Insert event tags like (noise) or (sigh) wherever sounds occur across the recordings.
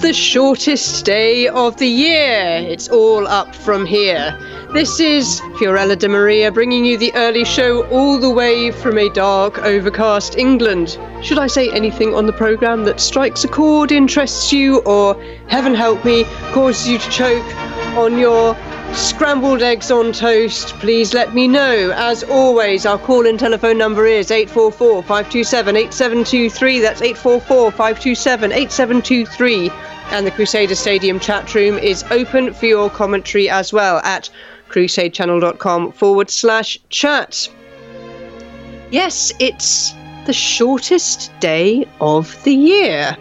The shortest day of the year. It's all up from here. This is Fiorella De Maria bringing you the early show all the way from a dark, overcast England. Should I say anything on the programme that strikes a chord, interests you, or, heaven help me, causes you to choke on your scrambled eggs on toast, please let me know. As always, our call in telephone number is 844 527 8723. That's 844 527 8723. And the Crusader Stadium chat room is open for your commentary as well at crusadechannel.com forward slash chat. Yes, it's the shortest day of the year.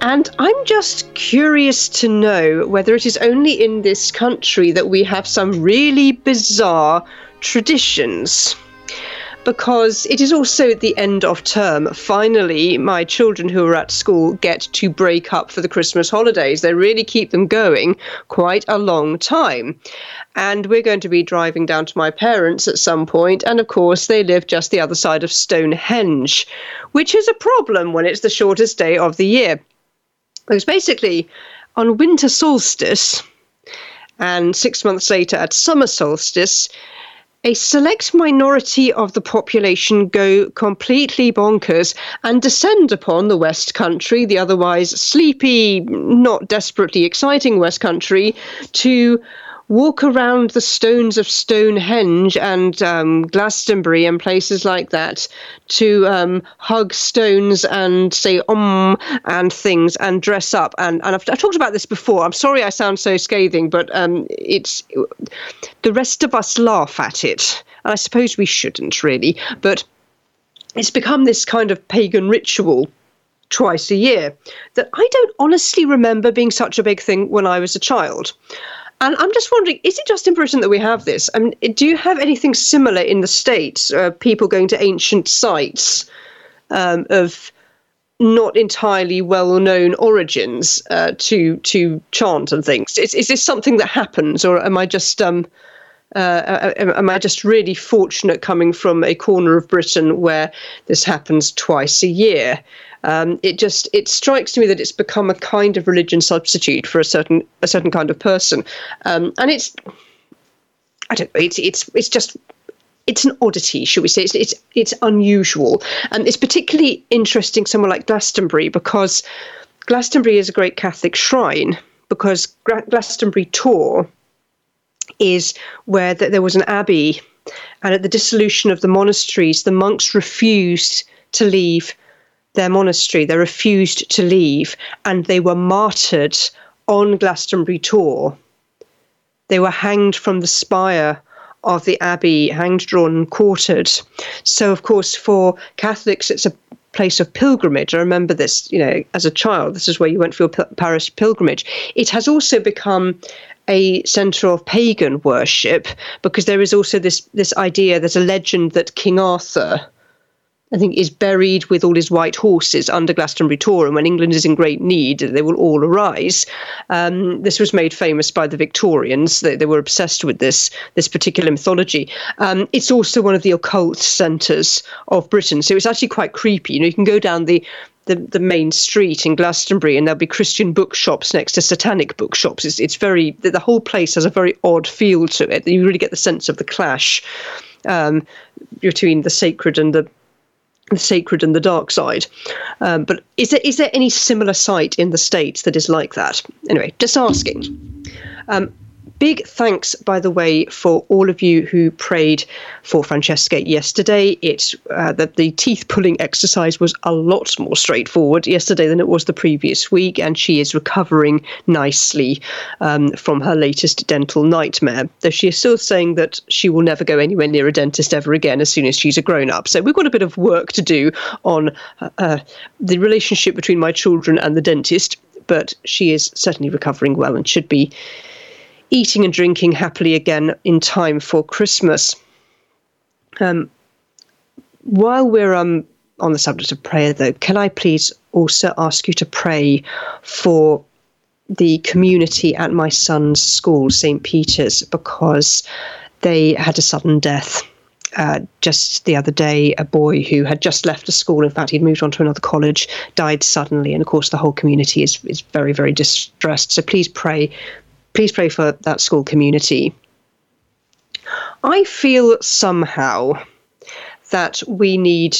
And I'm just curious to know whether it is only in this country that we have some really bizarre traditions because it is also the end of term. Finally, my children who are at school get to break up for the Christmas holidays. They really keep them going quite a long time. And we're going to be driving down to my parents at some point, and of course, they live just the other side of Stonehenge, which is a problem when it's the shortest day of the year. Because basically, on winter solstice, and six months later at summer solstice, a select minority of the population go completely bonkers and descend upon the West Country, the otherwise sleepy, not desperately exciting West Country, to walk around the stones of Stonehenge and um, Glastonbury and places like that to um, hug stones and say um and things and dress up. And, and I've, I've, talked about this before. I'm sorry I sound so scathing, but um, it's the rest of us laugh at it. And I suppose we shouldn't really, but it's become this kind of pagan ritual twice a year that I don't honestly remember being such a big thing when I was a child. And I'm just wondering, is it just in Britain that we have this? I mean, do you have anything similar in the States? Uh, people going to ancient sites um, of not entirely well-known origins uh, to to chant and things. Is, is this something that happens, or am I just um, uh, am I just really fortunate coming from a corner of Britain where this happens twice a year? Um, it just it strikes me that it's become a kind of religion substitute for a certain a certain kind of person, um, and it's I don't know it's it's it's just it's an oddity, should we say? It's, it's it's unusual, and it's particularly interesting somewhere like Glastonbury because Glastonbury is a great Catholic shrine because Glastonbury Tor is where th- there was an abbey, and at the dissolution of the monasteries, the monks refused to leave their monastery. They refused to leave and they were martyred on Glastonbury Tor. They were hanged from the spire of the abbey, hanged, drawn, and quartered. So, of course, for Catholics, it's a place of pilgrimage. I remember this, you know, as a child. This is where you went for your parish pilgrimage. It has also become a center of pagan worship because there is also this this idea. There's a legend that King Arthur I think, is buried with all his white horses under Glastonbury Tor. And when England is in great need, they will all arise. Um, this was made famous by the Victorians. They, they were obsessed with this, this particular mythology. Um, it's also one of the occult centres of Britain. So it's actually quite creepy. You know, you can go down the the, the main street in Glastonbury, and there'll be Christian bookshops next to satanic bookshops. It's, it's very the, the whole place has a very odd feel to it. You really get the sense of the clash um, between the sacred and the the sacred and the dark side. Um, but is there is there any similar site in the states that is like that? Anyway, just asking. Um, Big thanks, by the way, for all of you who prayed for Francesca yesterday. It uh, that the teeth pulling exercise was a lot more straightforward yesterday than it was the previous week, and she is recovering nicely um, from her latest dental nightmare. Though she is still saying that she will never go anywhere near a dentist ever again as soon as she's a grown up. So we've got a bit of work to do on uh, uh the relationship between my children and the dentist. But she is certainly recovering well and should be eating and drinking happily again in time for Christmas. Um, while we're um, on the subject of prayer, though, can I please also ask you to pray for the community at my son's school, St. Peter's, because they had a sudden death uh, just the other day, a boy who had just left the school, in fact, he'd moved on to another college, died suddenly. And of course, the whole community is, is very, very distressed. So please pray, please pray for that school community. I feel somehow that we need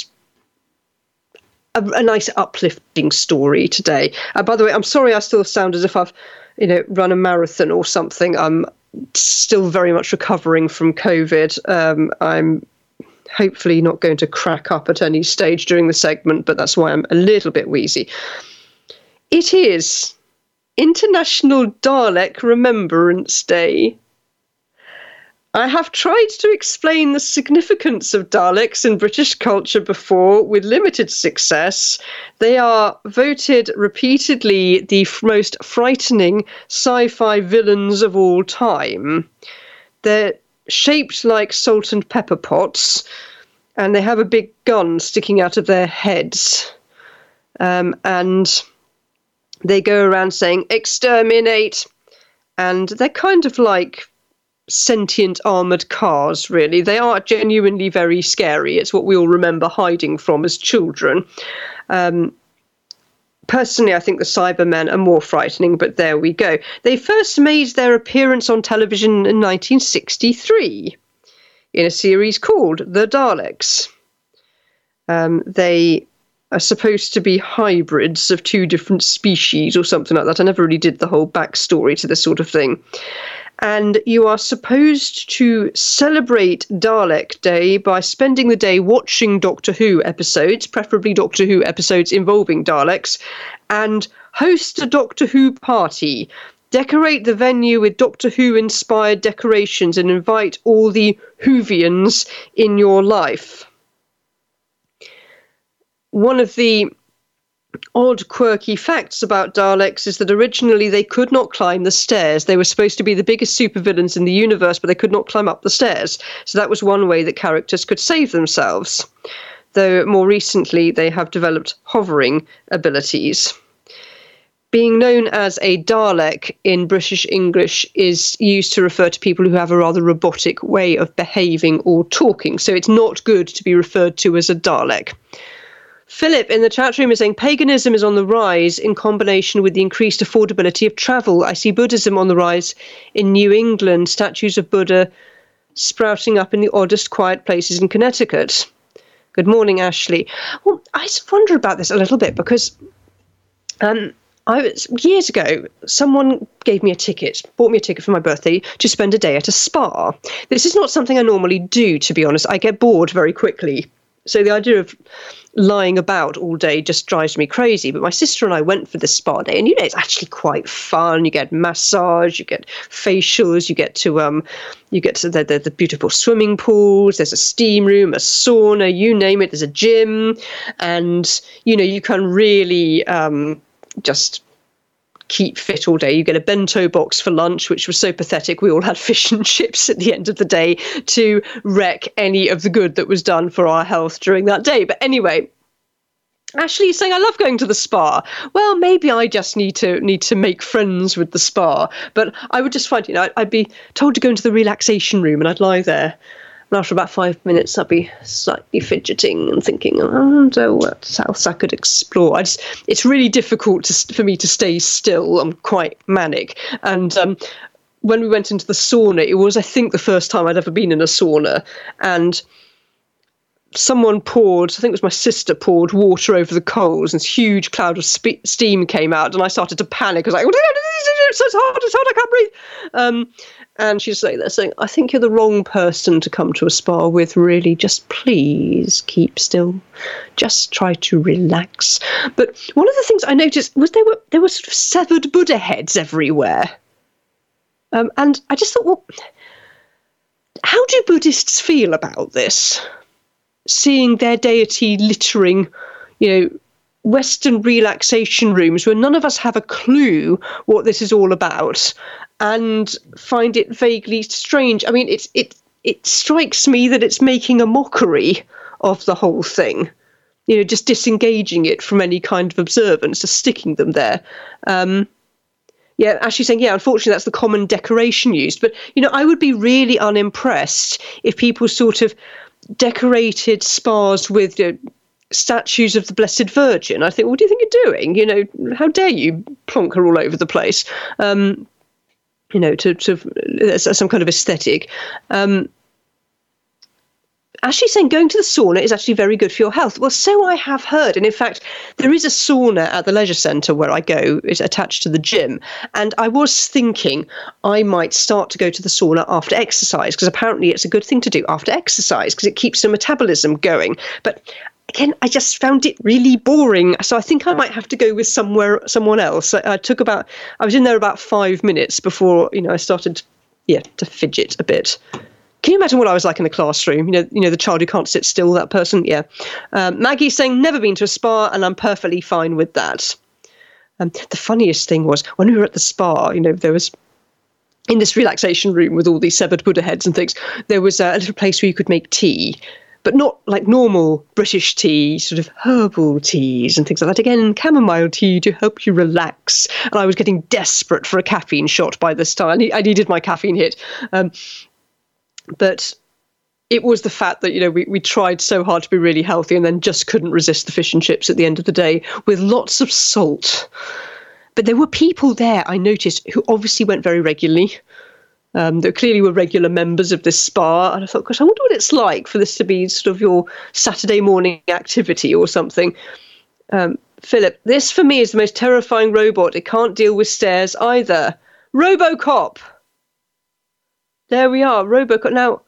a, a nice uplifting story today. Uh, by the way, I'm sorry I still sound as if I've, you know, run a marathon or something. I'm still very much recovering from COVID. Um, I'm hopefully not going to crack up at any stage during the segment, but that's why I'm a little bit wheezy. It is International Dalek Remembrance Day. I have tried to explain the significance of Daleks in British culture before with limited success. They are voted repeatedly the f- most frightening sci fi villains of all time. They're shaped like salt and pepper pots, and they have a big gun sticking out of their heads. Um, and they go around saying, exterminate! And they're kind of like sentient armored cars, really. They are genuinely very scary. It's what we all remember hiding from as children. Um, personally, I think the Cybermen are more frightening, but there we go. They first made their appearance on television in 1963 in a series called The Daleks. Um, they are supposed to be hybrids of two different species or something like that. I never really did the whole backstory to this sort of thing and you are supposed to celebrate Dalek Day by spending the day watching Doctor Who episodes, preferably Doctor Who episodes involving Daleks, and host a Doctor Who party. Decorate the venue with Doctor Who inspired decorations and invite all the Whovians in your life. One of the odd, quirky facts about Daleks is that originally they could not climb the stairs. They were supposed to be the biggest supervillains in the universe, but they could not climb up the stairs. So that was one way that characters could save themselves. Though more recently they have developed hovering abilities. Being known as a Dalek in British English is used to refer to people who have a rather robotic way of behaving or talking, so it's not good to be referred to as a Dalek. Philip in the chat room is saying paganism is on the rise in combination with the increased affordability of travel. I see Buddhism on the rise in New England, statues of Buddha sprouting up in the oddest quiet places in Connecticut. Good morning, Ashley. Well, I wonder about this a little bit because um, I was years ago. Someone gave me a ticket, bought me a ticket for my birthday to spend a day at a spa. This is not something I normally do, to be honest. I get bored very quickly. So the idea of lying about all day just drives me crazy. But my sister and I went for the spa day, and you know it's actually quite fun. You get massage, you get facials, you get to um, you get to the, the, the beautiful swimming pools. There's a steam room, a sauna, you name it. There's a gym, and you know you can really um, just keep fit all day. You get a bento box for lunch, which was so pathetic. We all had fish and chips at the end of the day to wreck any of the good that was done for our health during that day. But anyway, Ashley saying I love going to the spa. Well, maybe I just need to need to make friends with the spa. But I would just find, you know, I'd be told to go into the relaxation room and I'd lie there and after about five minutes, I'd be slightly fidgeting and thinking, I wonder what else I could explore. Just, it's really difficult to, for me to stay still. I'm quite manic. And um, when we went into the sauna, it was, I think, the first time I'd ever been in a sauna. And someone poured, I think it was my sister, poured water over the coals, and this huge cloud of spe- steam came out, and I started to panic. I was like, it's hot, it's hot, I can't breathe. Um, and she's like there saying, I think you're the wrong person to come to a spa with, really. Just please keep still. Just try to relax. But one of the things I noticed was there were there were sort of severed Buddha heads everywhere. Um, and I just thought, well, how do Buddhists feel about this? Seeing their deity littering, you know, Western relaxation rooms where none of us have a clue what this is all about and find it vaguely strange. I mean, it's it it strikes me that it's making a mockery of the whole thing. You know, just disengaging it from any kind of observance, just sticking them there. Um, yeah, actually saying, yeah, unfortunately, that's the common decoration used. But, you know, I would be really unimpressed if people sort of decorated spas with you know, statues of the Blessed Virgin. I think, what do you think you're doing? You know, how dare you plonk her all over the place? Um, you know, to, to some kind of aesthetic. Um, actually saying going to the sauna is actually very good for your health. Well, so I have heard. And in fact, there is a sauna at the leisure centre where I go, it's attached to the gym. And I was thinking I might start to go to the sauna after exercise because apparently it's a good thing to do after exercise because it keeps the metabolism going. But again, I just found it really boring. So I think I might have to go with somewhere someone else. I, I took about I was in there about five minutes before you know I started, yeah, to fidget a bit. Can you imagine what I was like in the classroom? You know, you know the child who can't sit still. That person, yeah. Um, Maggie saying never been to a spa, and I'm perfectly fine with that. Um, the funniest thing was when we were at the spa. You know, there was in this relaxation room with all these severed Buddha heads and things. There was a little place where you could make tea, but not like normal British tea, sort of herbal teas and things like that. Again, chamomile tea to help you relax. And I was getting desperate for a caffeine shot by this time. I needed my caffeine hit. Um, but it was the fact that you know we, we tried so hard to be really healthy and then just couldn't resist the fish and chips at the end of the day with lots of salt but there were people there i noticed who obviously went very regularly um, that clearly were regular members of this spa and i thought gosh i wonder what it's like for this to be sort of your saturday morning activity or something um, philip this for me is the most terrifying robot it can't deal with stairs either robocop there we are, Robocop. Now,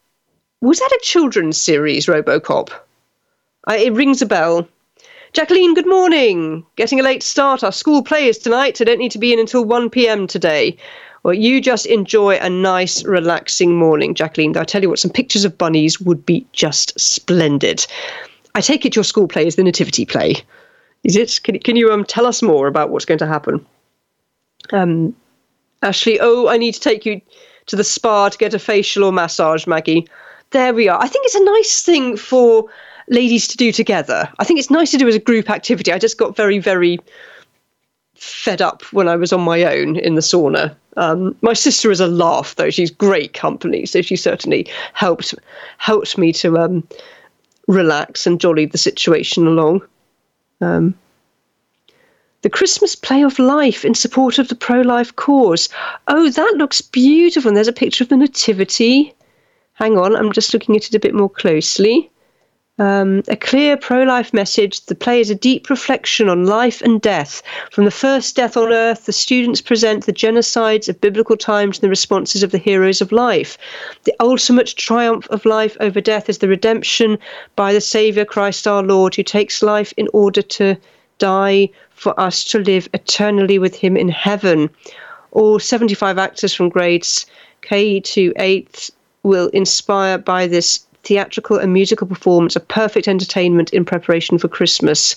was that a children's series, Robocop? I, it rings a bell. Jacqueline, good morning. Getting a late start. Our school play is tonight. I don't need to be in until 1 pm today. Well, you just enjoy a nice, relaxing morning, Jacqueline. I tell you what, some pictures of bunnies would be just splendid. I take it your school play is the nativity play. Is it? Can, can you um, tell us more about what's going to happen? Um, Ashley, oh, I need to take you to the spa to get a facial or massage, Maggie. There we are. I think it's a nice thing for ladies to do together. I think it's nice to do as a group activity. I just got very, very fed up when I was on my own in the sauna. Um, my sister is a laugh, though. She's great company, so she certainly helped helped me to um, relax and jolly the situation along. Um, the Christmas play of life in support of the pro life cause. Oh, that looks beautiful. And there's a picture of the Nativity. Hang on, I'm just looking at it a bit more closely. Um, a clear pro life message. The play is a deep reflection on life and death. From the first death on earth, the students present the genocides of biblical times and the responses of the heroes of life. The ultimate triumph of life over death is the redemption by the Saviour Christ our Lord, who takes life in order to die for us to live eternally with him in heaven. All 75 actors from grades K to 8 will inspire by this theatrical and musical performance a perfect entertainment in preparation for Christmas.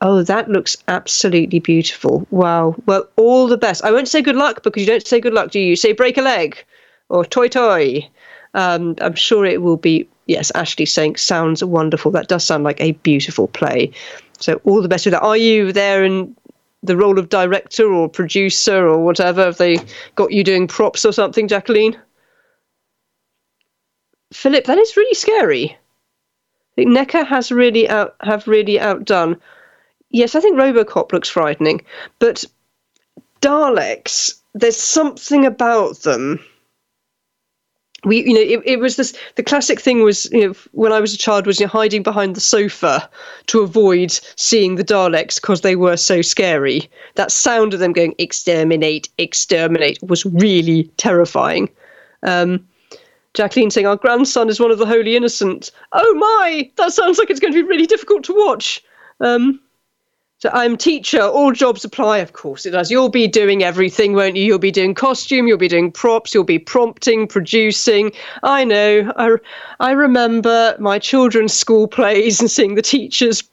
Oh, that looks absolutely beautiful. Wow. Well, all the best. I won't say good luck because you don't say good luck, do you? You say break a leg or toi toi. Um, I'm sure it will be, yes, Ashley saying sounds wonderful. That does sound like a beautiful play. So all the best with that. Are you there in the role of director or producer or whatever? Have they got you doing props or something, Jacqueline? Philip, that is really scary. I think NECA has really out have really outdone. Yes, I think RoboCop looks frightening, but Daleks, there's something about them we you know it, it was this the classic thing was you know when i was a child was you know, hiding behind the sofa to avoid seeing the daleks because they were so scary that sound of them going exterminate exterminate was really terrifying um, jacqueline saying our grandson is one of the holy innocent oh my that sounds like it's going to be really difficult to watch um, so I'm teacher, all jobs apply, of course it does. You'll be doing everything, won't you? You'll be doing costume, you'll be doing props, you'll be prompting, producing. I know. I, I remember my children's school plays and seeing the teachers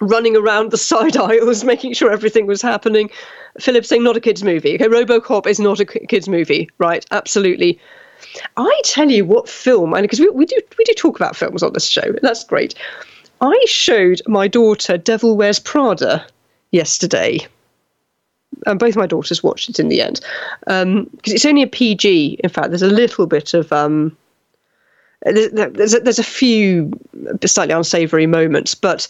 running around the side (laughs) aisles, making sure everything was happening. Philip saying not a kids' movie. Okay, Robocop is not a kids' movie, right? Absolutely. I tell you what film, and because we, we do we do talk about films on this show, that's great. I showed my daughter Devil Wears Prada yesterday. And both my daughters watched it in the end. Because um, it's only a PG. In fact, there's a little bit of um, there's a, there's a few slightly unsavoury moments, but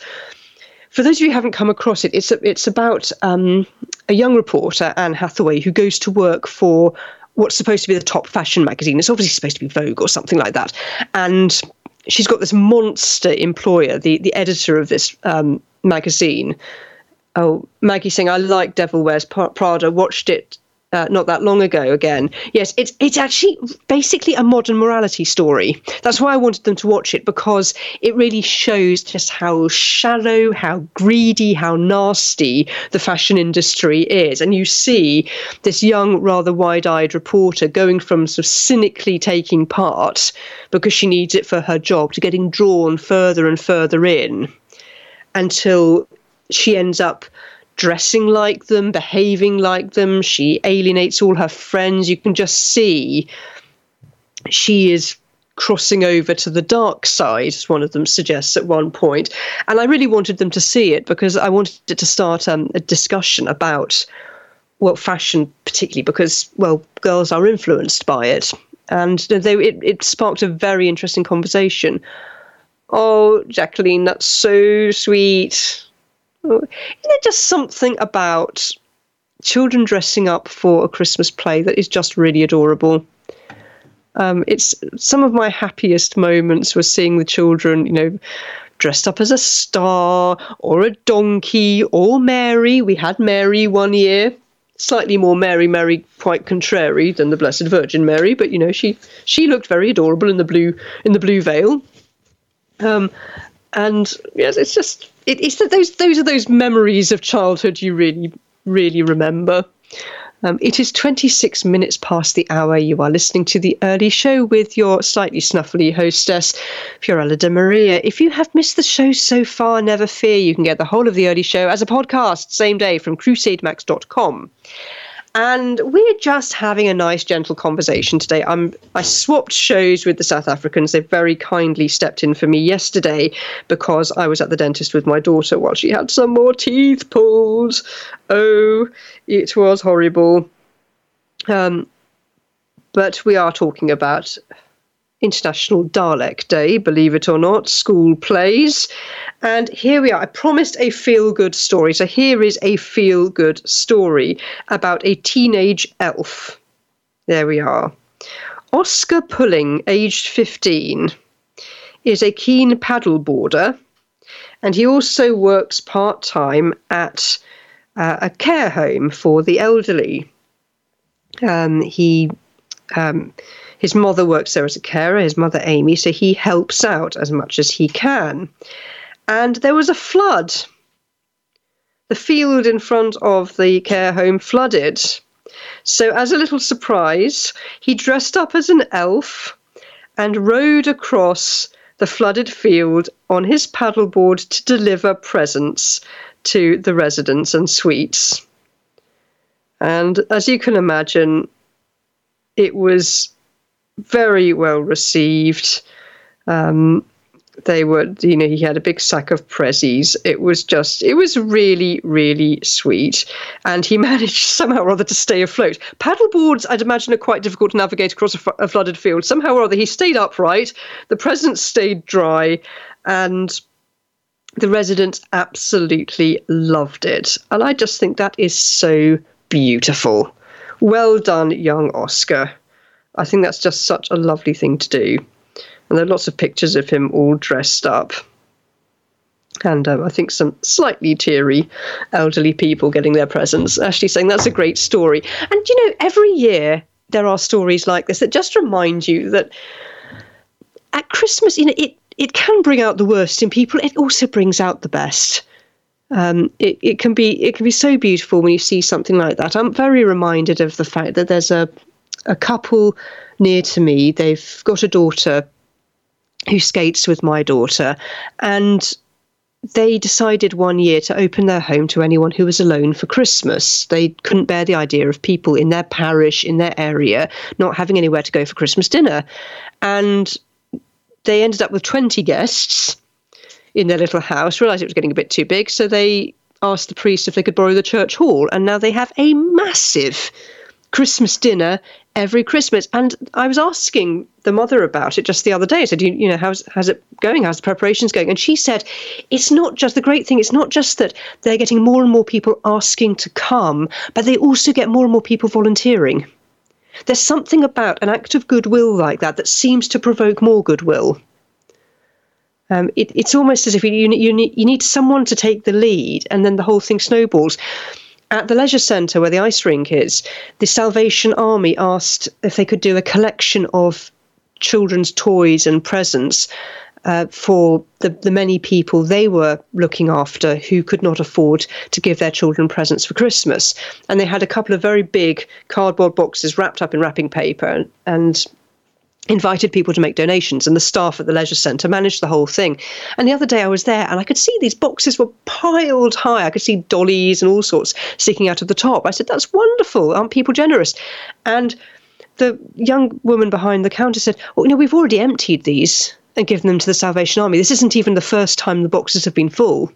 for those of you who haven't come across it, it's it's about um, a young reporter, Anne Hathaway, who goes to work for what's supposed to be the top fashion magazine. It's obviously supposed to be Vogue or something like that, and she's got this monster employer, the the editor of this um, magazine. Oh, Maggie saying, I like Devil Wears Prada, watched it not that long ago again. Yes, it's it's actually basically a modern morality story. That's why I wanted them to watch it because it really shows just how shallow, how greedy, how nasty the fashion industry is. And you see this young, rather wide-eyed reporter going from sort of cynically taking part because she needs it for her job to getting drawn further and further in until she ends up dressing like them, behaving like them. She alienates all her friends. You can just see she is crossing over to the dark side, as one of them suggests at one point. And I really wanted them to see it because I wanted it to start um, a discussion about well, fashion, particularly because, well, girls are influenced by it. And they, it, it sparked a very interesting conversation. Oh, Jacqueline, that's so sweet. Isn't there just something about children dressing up for a Christmas play that is just really adorable? Um, it's some of my happiest moments were seeing the children, you know, dressed up as a star or a donkey or Mary. We had Mary one year, slightly more Mary, Mary, quite contrary than the Blessed Virgin Mary, but you know, she she looked very adorable in the blue in the blue veil. Um, and yes, it's just it, it's those those are those memories of childhood you really really remember. Um, it is 26 minutes past the hour. You are listening to the early show with your slightly snuffly hostess, Fiorella de Maria. If you have missed the show so far, never fear. You can get the whole of the early show as a podcast, same day, from crusademax.com and we're just having a nice, gentle conversation today. I'm I swapped shows with the South Africans. They very kindly stepped in for me yesterday because I was at the dentist with my daughter while she had some more teeth pulled. Oh, it was horrible. Um, but we are talking about International Dalek Day, believe it or not, school plays. And here we are. I promised a feel good story. So here is a feel good story about a teenage elf. There we are. Oscar Pulling, aged 15, is a keen paddleboarder, and he also works part time at uh, a care home for the elderly. Um, he um, his mother works there as a carer, his mother Amy, so he helps out as much as he can. And there was a flood. The field in front of the care home flooded. So, as a little surprise, he dressed up as an elf and rode across the flooded field on his paddleboard to deliver presents to the residents and suites. And as you can imagine, it was very well received. Um, they were, you know, he had a big sack of prezzies. It was just, it was really, really sweet. And he (laughs) managed somehow or other to stay afloat. Paddleboards, I'd imagine, are quite difficult to navigate across a, f- a flooded field. Somehow or other, he stayed upright, the presents stayed dry, and the residents absolutely loved it. And I just think that is so beautiful. Well done, young Oscar. I think that's just such a lovely thing to do. And there are lots of pictures of him all dressed up. And um, I think some slightly teary elderly people getting their presents, actually saying that's a great story. And you know, every year there are stories like this that just remind you that at Christmas, you know, it, it can bring out the worst in people. It also brings out the best. Um, it, it can be it can be so beautiful when you see something like that. I'm very reminded of the fact that there's a a couple near to me. They've got a daughter who skates with my daughter, and they decided one year to open their home to anyone who was alone for Christmas. They couldn't bear the idea of people in their parish, in their area, not having anywhere to go for Christmas dinner. And they ended up with 20 guests in their little house, realised it was getting a bit too big, so they asked the priest if they could borrow the church hall. And now they have a massive Christmas dinner every Christmas. And I was asking the mother about it just the other day. I said, you, you know, how's, how's it going? How's the preparations going? And she said, it's not just the great thing, it's not just that they're getting more and more people asking to come, but they also get more and more people volunteering. There's something about an act of goodwill like that that seems to provoke more goodwill. Um, it, it's almost as if you, you, you, need, you need someone to take the lead, and then the whole thing snowballs. At the leisure centre where the ice rink is, the Salvation Army asked if they could do a collection of children's toys and presents uh, for the, the many people they were looking after who could not afford to give their children presents for Christmas. And they had a couple of very big cardboard boxes wrapped up in wrapping paper and, and invited people to make donations and the staff at the leisure centre managed the whole thing. And the other day i was there and i could see these boxes were piled high. I could see dollies and all sorts sticking out of the top. I said that's wonderful. Aren't people generous? And the young woman behind the counter said well you know we've already emptied these and given them to the salvation army. This isn't even the first time the boxes have been full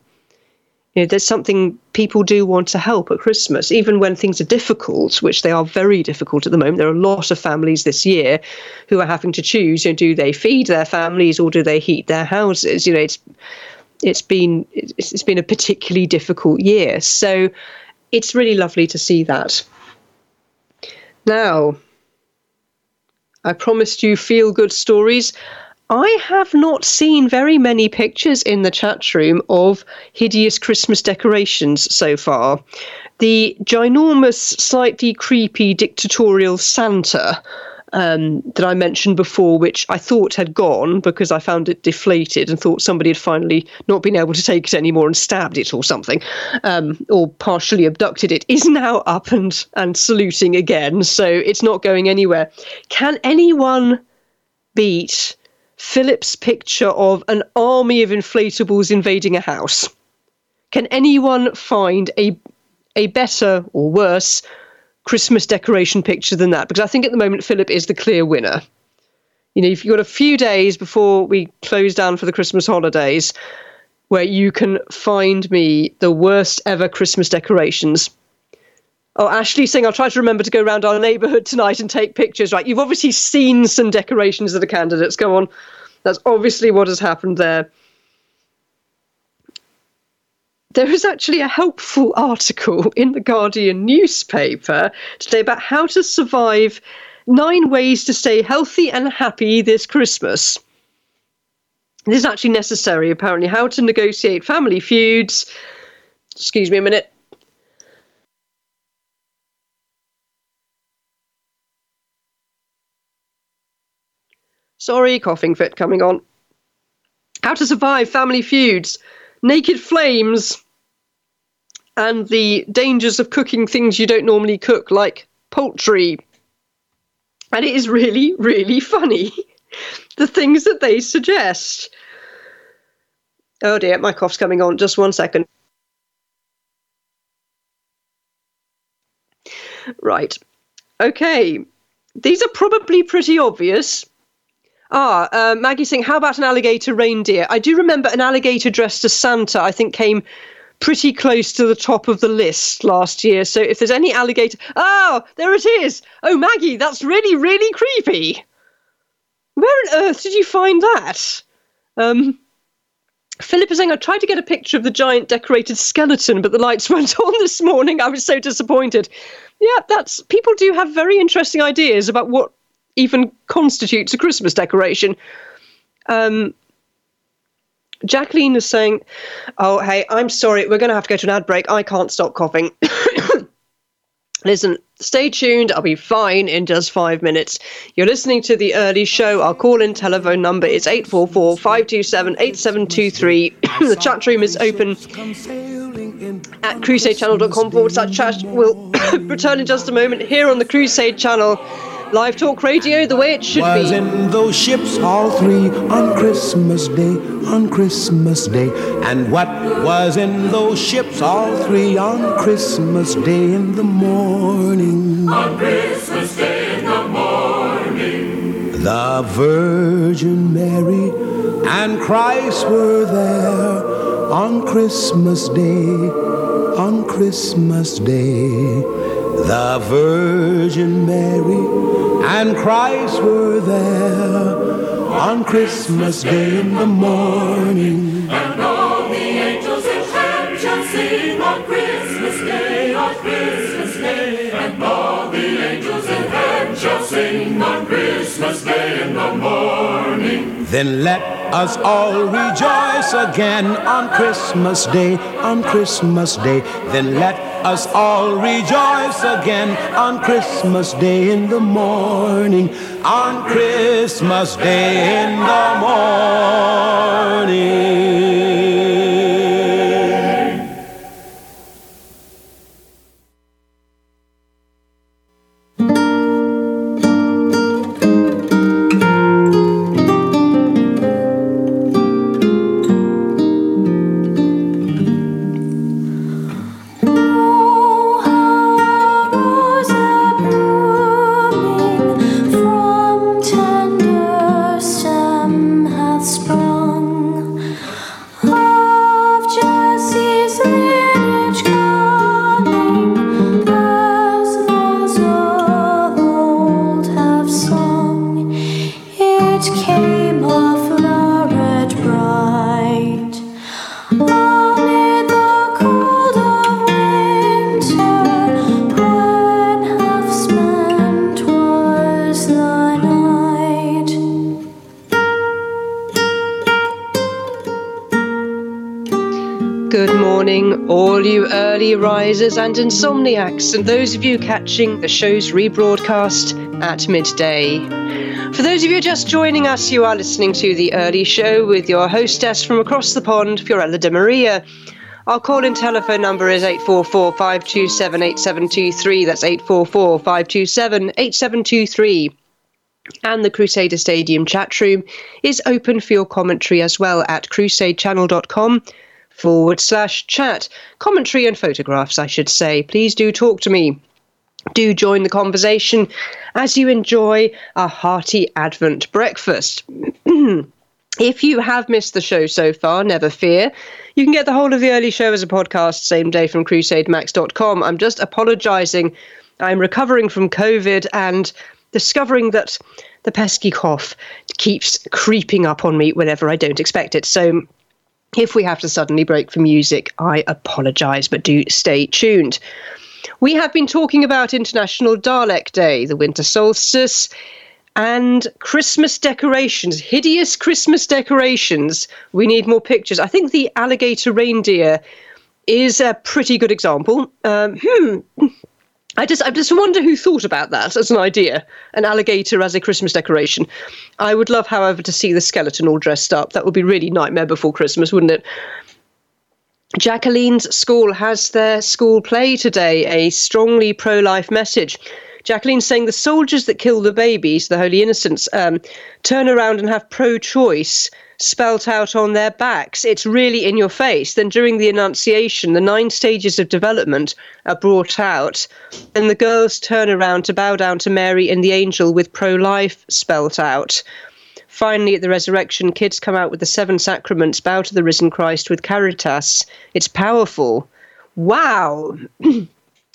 you know, there's something people do want to help at Christmas, even when things are difficult, which they are very difficult at the moment. There are a lot of families this year who are having to choose: you know, do they feed their families or do they heat their houses? You know, it's it's been it's, it's been a particularly difficult year, so it's really lovely to see that. Now, I promised you feel good stories. I have not seen very many pictures in the chat room of hideous Christmas decorations so far. The ginormous, slightly creepy dictatorial Santa um, that I mentioned before, which I thought had gone because I found it deflated and thought somebody had finally not been able to take it anymore and stabbed it or something, um, or partially abducted it, is now up and, and saluting again. So it's not going anywhere. Can anyone beat Philip's picture of an army of inflatables invading a house. Can anyone find a a better or worse Christmas decoration picture than that? Because I think at the moment Philip is the clear winner. You know, if you've got a few days before we close down for the Christmas holidays, where you can find me the worst ever Christmas decorations. Oh, Ashley saying I'll try to remember to go around our neighbourhood tonight and take pictures. Right, you've obviously seen some decorations of the candidates. Go on. That's obviously what has happened there. There is actually a helpful article (laughs) in the Guardian newspaper today about how to survive nine ways to stay healthy and happy this Christmas. This is actually necessary, apparently. How to negotiate family feuds. Excuse me a minute. Sorry, coughing fit coming on. How to survive family feuds, naked flames, and the dangers of cooking things you don't normally cook, like poultry. And it is really, really funny, (laughs) the things that they suggest. Oh dear, my cough's coming on. Just one second. Right. Okay. These are probably pretty obvious. Ah, uh, Maggie saying, how about an alligator reindeer? I do remember an alligator dressed as Santa, I think came pretty close to the top of the list last year. So if there's any alligator. Oh, there it is! Oh, Maggie, that's really, really creepy! Where on earth did you find that? Um, Philip is saying, I tried to get a picture of the giant decorated skeleton, but the lights (laughs) weren't on this morning. I was so disappointed. Yeah, that's people do have very interesting ideas about what even constitutes a Christmas decoration. Um, Jacqueline is saying, Oh, hey, I'm sorry, we're going to have to go to an ad break. I can't stop coughing. (coughs) Listen, stay tuned. I'll be fine in just five minutes. You're listening to The Early Show. Our call in telephone number is 844 527 8723. (coughs) The chat room is open at crusadechannel.com forward slash chat. We'll (coughs) return in just a moment here on the Crusade channel. Live talk radio the way it should was be. in those ships, all three, on Christmas Day, on Christmas Day. And what was in those ships, all three, on Christmas Day in the morning? On Christmas Day in the morning, The Virgin Mary and Christ were there on Christmas Day, on Christmas Day. The Virgin Mary and Christ were there on Christmas Day in the morning. And all the angels in heaven shall sing on Christmas Day, on Christmas Day. And all the angels in heaven shall sing on Christmas Day in the morning. Then let us all rejoice again on Christmas Day, on Christmas Day. Then let us all rejoice again on Christmas Day in the morning, on Christmas Day in the morning. Risers and insomniacs, and those of you catching the show's rebroadcast at midday. For those of you just joining us, you are listening to The Early Show with your hostess from across the pond, Fiorella de Maria. Our call in telephone number is 844 527 8723. That's 844 527 8723. And the Crusader Stadium chat room is open for your commentary as well at crusadechannel.com forward slash chat. Commentary and photographs, I should say. Please do talk to me. Do join the conversation as you enjoy a hearty Advent breakfast. (clears throat) If you have missed the show so far, never fear. You can get the whole of the early show as a podcast same day from crusademax.com. I'm just apologizing. I'm recovering from COVID and discovering that the pesky cough keeps creeping up on me whenever I don't expect it. So if we have to suddenly break for music, I apologize, but do stay tuned. We have been talking about International Dalek Day, the winter solstice, and Christmas decorations, hideous Christmas decorations. We need more pictures. I think the alligator reindeer is a pretty good example. Um, hmm. I just, I just wonder who thought about that as an idea, an alligator as a Christmas decoration. I would love, however, to see the skeleton all dressed up. That would be really nightmare before Christmas, wouldn't it? Jacqueline's school has their school play today, a strongly pro life message. Jacqueline's saying the soldiers that kill the babies, the holy innocents, um, turn around and have pro choice spelt out on their backs. It's really in your face. Then during the Annunciation, the nine stages of development are brought out, and the girls turn around to bow down to Mary and the angel with pro life spelt out. Finally, at the resurrection, kids come out with the seven sacraments, bow to the risen Christ with caritas. It's powerful. Wow. (clears throat)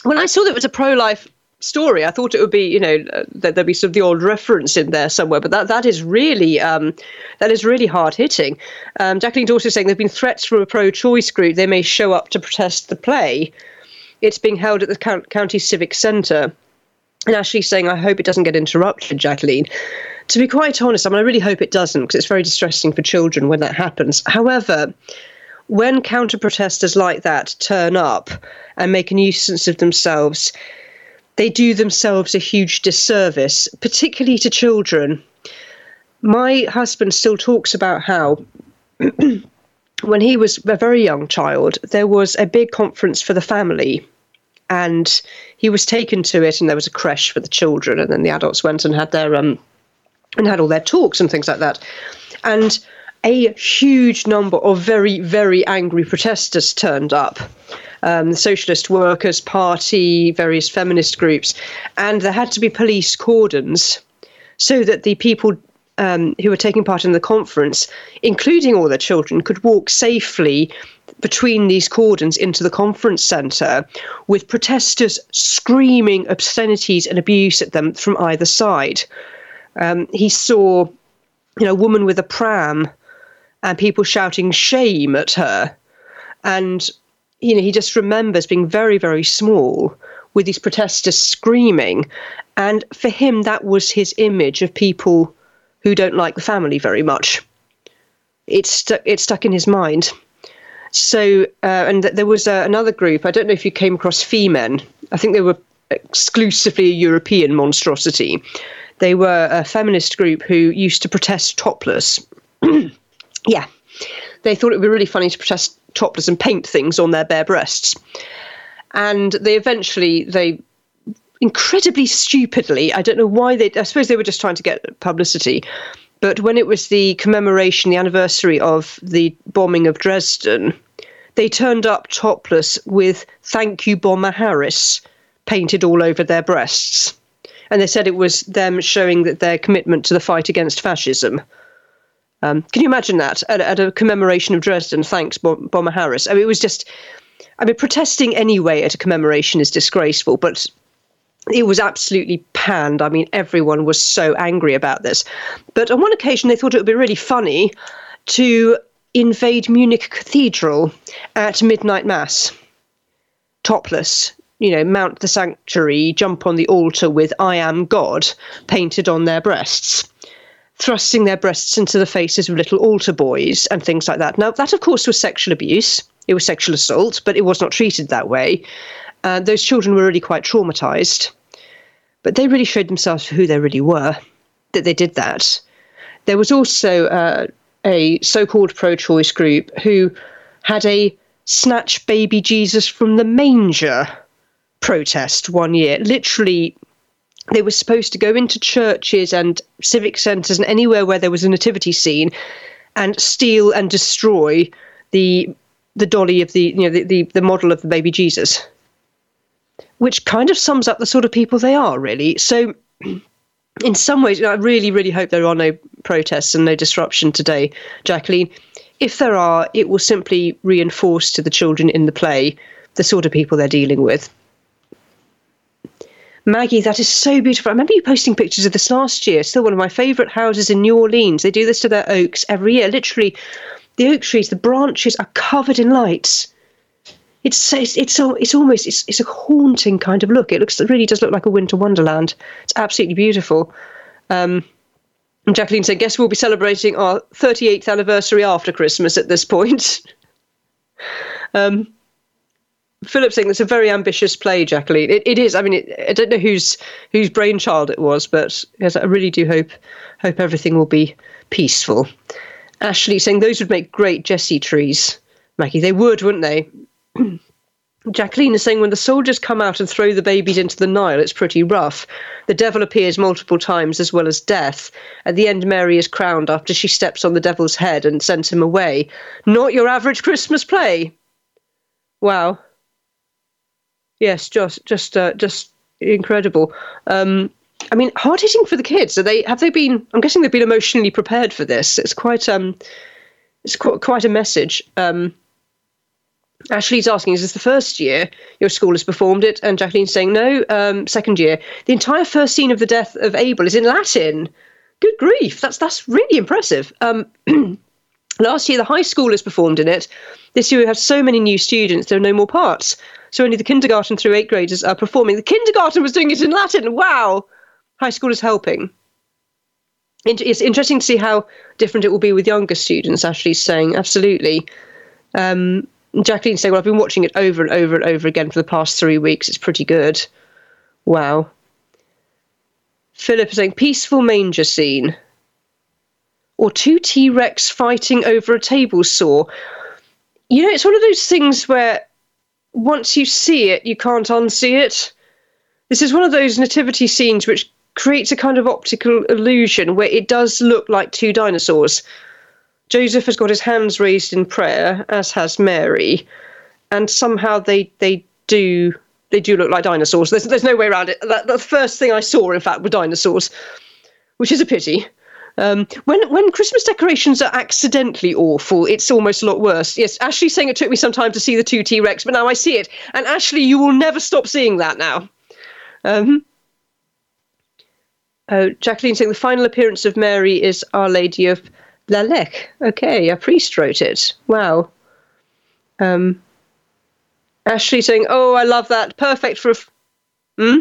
when I saw that it was a pro life story, I thought it would be, you know, that there'd be sort of the old reference in there somewhere. But that that is really um, that is really hard hitting. Um, Jacqueline's also saying there have been threats from a pro-choice group. They may show up to protest the play. It's being held at the count- county civic centre. And Ashley's saying, I hope it doesn't get interrupted, Jacqueline. To be quite honest, I mean, I really hope it doesn't because it's very distressing for children when that happens. However, when counter protesters like that turn up and make a nuisance of themselves, they do themselves a huge disservice, particularly to children. My husband still talks about how. (clears throat) when he was a very young child, there was a big conference for the family, and he was taken to it, and there was a creche for the children, and then the adults went and had their um, and had all their talks and things like that, and a huge number of very very angry protesters turned up. Um, the Socialist Workers' Party, various feminist groups, and there had to be police cordons so that the people um, who were taking part in the conference, including all the children, could walk safely between these cordons into the conference centre with protesters screaming obscenities and abuse at them from either side. Um, he saw, you know, a woman with a pram and people shouting shame at her. And, you know, he just remembers being very, very small with these protesters screaming. And for him, that was his image of people who don't like the family very much. It's stuck. Stuck in his mind. So, uh, and th- there was uh, another group. I don't know if you came across Femen. I think they were exclusively a European monstrosity. They were a feminist group who used to protest topless. (clears throat) yeah, they thought it would be really funny to protest topless and paint things on their bare breasts. And they eventually they incredibly stupidly. I don't know why they. I suppose they were just trying to get publicity. But when it was the commemoration, the anniversary of the bombing of Dresden, they turned up topless with "Thank you, Bomber Harris" painted all over their breasts, and they said it was them showing that their commitment to the fight against fascism. Um, can you imagine that at, at, a commemoration of Dresden? Thanks, Bomber Harris. I mean, it was just. I mean, protesting anyway at a commemoration is disgraceful, but it was absolutely panned. I mean, everyone was so angry about this. But on one occasion, they thought it would be really funny to invade Munich Cathedral at midnight mass, topless. You know, mount the sanctuary, jump on the altar with I am God painted on their breasts, thrusting their breasts into the faces of little altar boys and things like that. Now, that, of course, was sexual abuse. It was sexual assault, but it was not treated that way. Uh, those children were really quite traumatized. But they really showed themselves for who they really were, that they did that. There was also uh, a so called pro choice group who had a snatch baby Jesus from the manger protest one year. Literally, they were supposed to go into churches and civic centres and anywhere where there was a nativity scene and steal and destroy the the dolly of the you know the, the, the model of the baby Jesus which kind of sums up the sort of people they are, really. So, (clears throat) in some ways, I really, really hope there are no protests and no disruption today, Jacqueline. If there are, it will simply reinforce to the children in the play the sort of people they're dealing with. Maggie, that is so beautiful. I remember you posting pictures of this last year. It's still one of my favourite houses in New Orleans. They do this to their oaks every year. Literally, the oak trees, the branches are covered in lights it's it's it's, it's almost it's, it's a haunting kind of look. It looks it really does look like a winter wonderland. It's absolutely beautiful. Um, Jacqueline said, "Guess we'll be celebrating our 38th anniversary after Christmas at this point." (laughs) um, Philip saying it's a very ambitious play, Jacqueline. It, it is. I mean, it, I don't know whose whose brainchild it was, but yes, I really do hope hope everything will be peaceful. Ashley saying those would make great Jessie trees, Maggie. They would, wouldn't they? (clears throat) Jacqueline is saying when the soldiers come out and throw the babies into the Nile, it's pretty rough. The devil appears multiple times as well as death. At the end, Mary is crowned after she steps on the devil's head and sends him away. Not your average Christmas play. Wow. Yes, just just uh, just incredible. Um, I mean, hard hitting for the kids. Are they have they been? I'm guessing they've been emotionally prepared for this. It's quite um, it's quite quite a message. Um, Ashley's asking, is this the first year your school has performed it? And Jacqueline's saying, no, um, second year. The entire first scene of the death of Abel is in Latin. Good grief, that's that's really impressive. Um, (clears throat) last year, the high school has performed in it. This year, we have so many new students, there are no more parts. So only the kindergarten through eighth graders are performing. The kindergarten was doing it in Latin. Wow! High school is helping. It's interesting to see how different it will be with younger students, Ashley's saying. Absolutely. Um, Jacqueline saying, Well, I've been watching it over and over and over again for the past three weeks. It's pretty good. Wow. Philip is saying, Peaceful manger scene. Or two T Rex fighting over a table saw. You know, it's one of those things where once you see it, you can't unsee it. This is one of those nativity scenes which creates a kind of optical illusion where it does look like two dinosaurs Joseph has got his hands raised in prayer, as has Mary, and somehow they they do they do look like dinosaurs. There's there's no way around it. That, the first thing I saw, in fact, were dinosaurs, which is a pity. Um, when when Christmas decorations are accidentally awful, it's almost a lot worse. Yes, Ashley's saying it took me some time to see the two T Rex, but now I see it. And Ashley, you will never stop seeing that now. Um, oh, Jacqueline saying the final appearance of Mary is Our Lady of Lalek. Okay, a priest wrote it. Wow. Um, Ashley saying, "Oh, I love that. Perfect for a." Hmm.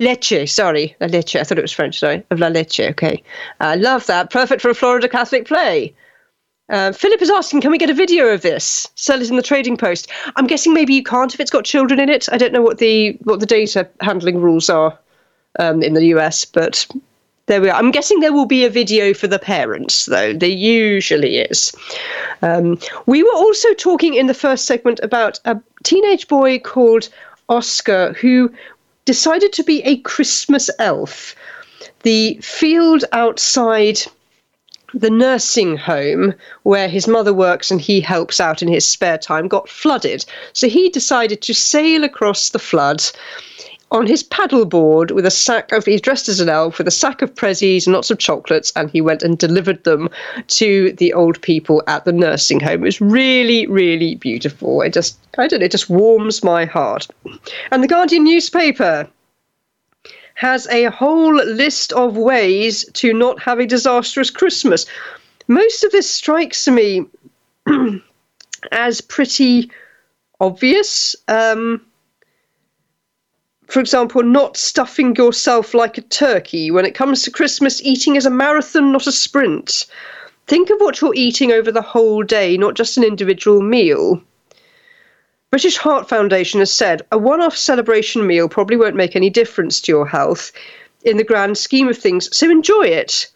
Leche, sorry, La Leche. I thought it was French. Sorry, of La Leche. Okay, I uh, love that. Perfect for a Florida Catholic play. Uh, Philip is asking, can we get a video of this? Sell it in the trading post. I'm guessing maybe you can't if it's got children in it. I don't know what the what the data handling rules are um, in the US, but there we are. I'm guessing there will be a video for the parents, though. There usually is. Um, we were also talking in the first segment about a teenage boy called Oscar who decided to be a Christmas elf. The field outside the nursing home where his mother works and he helps out in his spare time got flooded. So he decided to sail across the flood on his paddleboard with a sack of he's dressed as an elf with a sack of prezzies and lots of chocolates and he went and delivered them to the old people at the nursing home. It was really really beautiful. It just i don't know it just warms my heart. And the guardian newspaper has a whole list of ways to not have a disastrous christmas. Most of this strikes me (clears throat) as pretty obvious. Um, for example, not stuffing yourself like a turkey. When it comes to Christmas, eating is a marathon, not a sprint. Think of what you're eating over the whole day, not just an individual meal. British Heart Foundation has said a one off celebration meal probably won't make any difference to your health in the grand scheme of things, so enjoy it.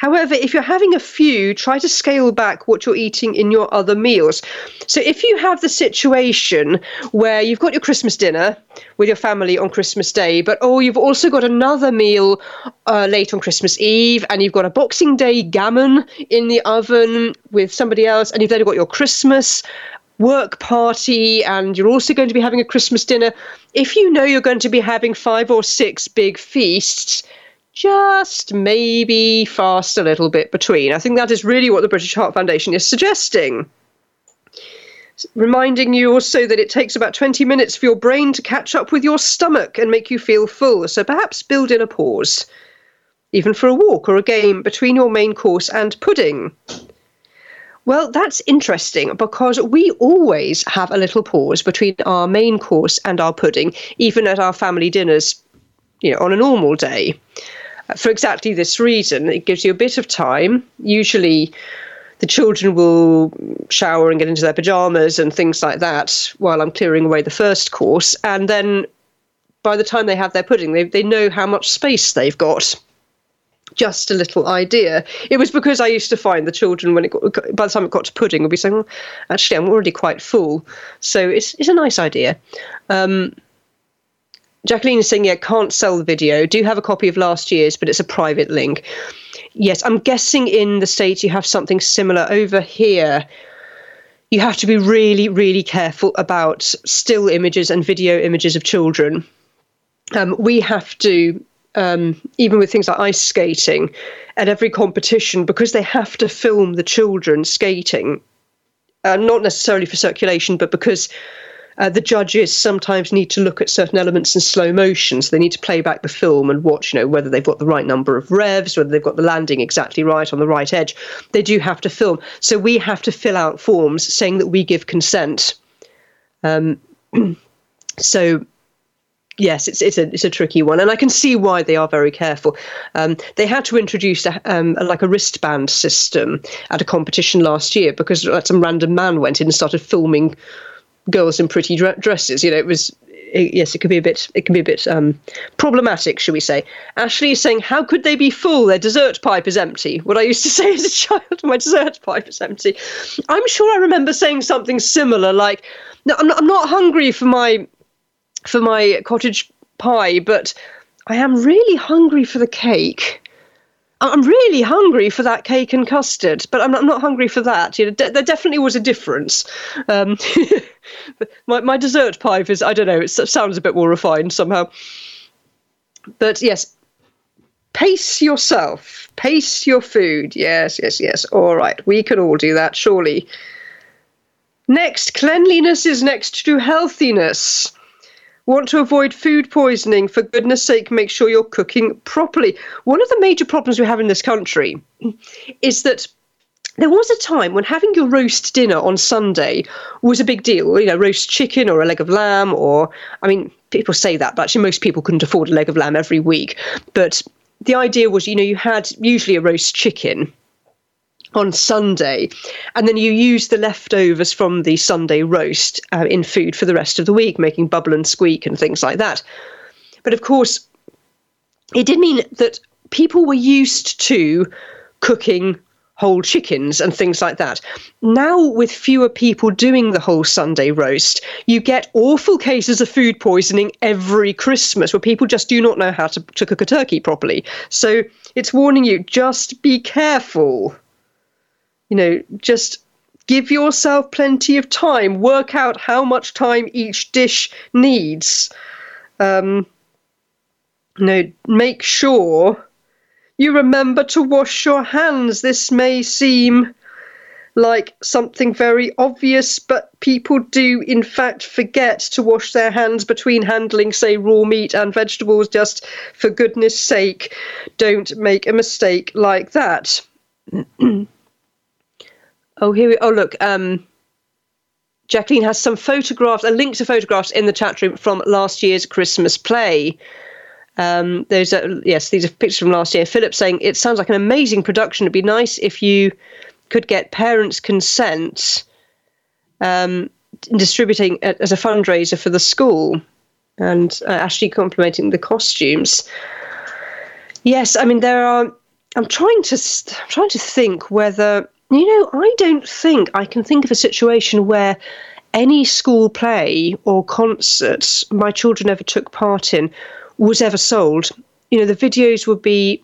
However, if you're having a few, try to scale back what you're eating in your other meals. So if you have the situation where you've got your Christmas dinner with your family on Christmas Day, but oh, you've also got another meal uh, late on Christmas Eve, and you've got a Boxing Day gammon in the oven with somebody else, and you've then got your Christmas work party and you're also going to be having a Christmas dinner, if you know you're going to be having five or six big feasts, just maybe fast a little bit between. I think that is really what the British Heart Foundation is suggesting. Reminding you also that it takes about 20 minutes for your brain to catch up with your stomach and make you feel full, so perhaps build in a pause, even for a walk or a game between your main course and pudding. Well, that's interesting because we always have a little pause between our main course and our pudding, even at our family dinners, you know, on a normal day for exactly this reason. It gives you a bit of time. Usually, the children will shower and get into their pajamas and things like that while I'm clearing away the first course. And then by the time they have their pudding, they, they know how much space they've got. Just a little idea. It was because I used to find the children, when it got, by the time it got to pudding, would be saying, well, actually, I'm already quite full. So it's, it's a nice idea. Um, Jacqueline is saying, yeah, can't sell the video. Do have a copy of last year's, but it's a private link. Yes, I'm guessing in the States you have something similar over here. You have to be really, really careful about still images and video images of children. Um, we have to, um, even with things like ice skating, at every competition, because they have to film the children skating, uh, not necessarily for circulation, but because uh, the judges sometimes need to look at certain elements in slow motion. So they need to play back the film and watch, you know, whether they've got the right number of revs, whether they've got the landing exactly right on the right edge. They do have to film. So we have to fill out forms saying that we give consent. Um, (clears throat) so yes, it's it's a it's a tricky one, and I can see why they are very careful. Um, they had to introduce a, um, a, like a wristband system at a competition last year because some random man went in and started filming girls in pretty dresses. You know, it was it, yes, it could be a bit it can be a bit um, problematic, shall we say? Ashley is saying, "How could they be full? Their dessert pipe is empty." What I used to (laughs) say as a child, my dessert pipe is empty. I'm sure I remember saying something similar, like, "No, I'm not, I'm not hungry for my for my cottage pie, but I am really hungry for the cake." I'm really hungry for that cake and custard, but I'm not, I'm not hungry for that. You know, de- there definitely was a difference. Um, (laughs) my my dessert pipe is I don't know. It sounds a bit more refined somehow. But yes, pace yourself. Pace your food. Yes, yes, yes. All right. We can all do that, surely. Next, cleanliness is next to healthiness. Want to avoid food poisoning? For goodness sake, make sure you're cooking properly. One of the major problems we have in this country (clears throat) is that there was a time when having your roast dinner on Sunday was a big deal. You know, roast chicken or a leg of lamb, or, I mean, people say that, but actually, most people couldn't afford a leg of lamb every week. But the idea was, you know, you had usually a roast chicken on Sunday, and then you use the leftovers from the Sunday roast uh, in food for the rest of the week, making bubble and squeak and things like that. But of course, it did mean that people were used to cooking whole chickens and things like that. Now, with fewer people doing the whole Sunday roast, you get awful cases of food poisoning every Christmas where people just do not know how to, to cook a turkey properly. So it's warning you just be careful. You know, just give yourself plenty of time, work out how much time each dish needs. Um, you know, make sure you remember to wash your hands. This may seem like something very obvious, but people do, in fact, forget to wash their hands between handling, say, raw meat and vegetables. Just for goodness sake, don't make a mistake like that. (clears throat) oh, here we. Oh, look. Um, Jacqueline has some photographs, a link to photographs in the chat room from last year's Christmas play. Um, there's a, yes, these are pictures from last year. Philip saying it sounds like an amazing production. It'd be nice if you could get parents' consent um, distributing it as a fundraiser for the school. And uh, Ashley complimenting the costumes. Yes, I mean there are. I'm trying to I'm trying to think whether you know I don't think I can think of a situation where any school play or concert my children ever took part in was ever sold. You know, the videos would be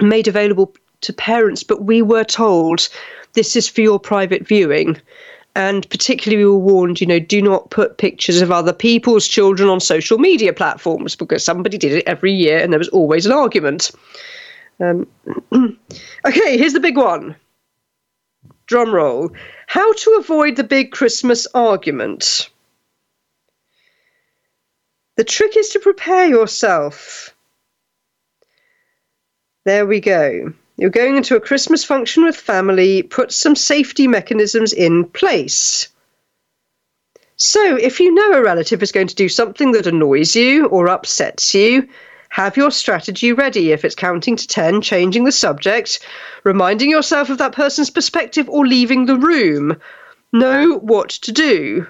made available to parents, but we were told this is for your private viewing. And particularly, we were warned, you know, do not put pictures of other people's children on social media platforms because somebody did it every year and there was always an argument. Um, (clears throat) okay, here's the big one. Drum roll. How to avoid the big Christmas argument. The trick is to prepare yourself. There we go. You're going into a Christmas function with family, put some safety mechanisms in place. So, if you know a relative is going to do something that annoys you or upsets you, have your strategy ready. If it's counting to 10, changing the subject, reminding yourself of that person's perspective, or leaving the room. Know what to do.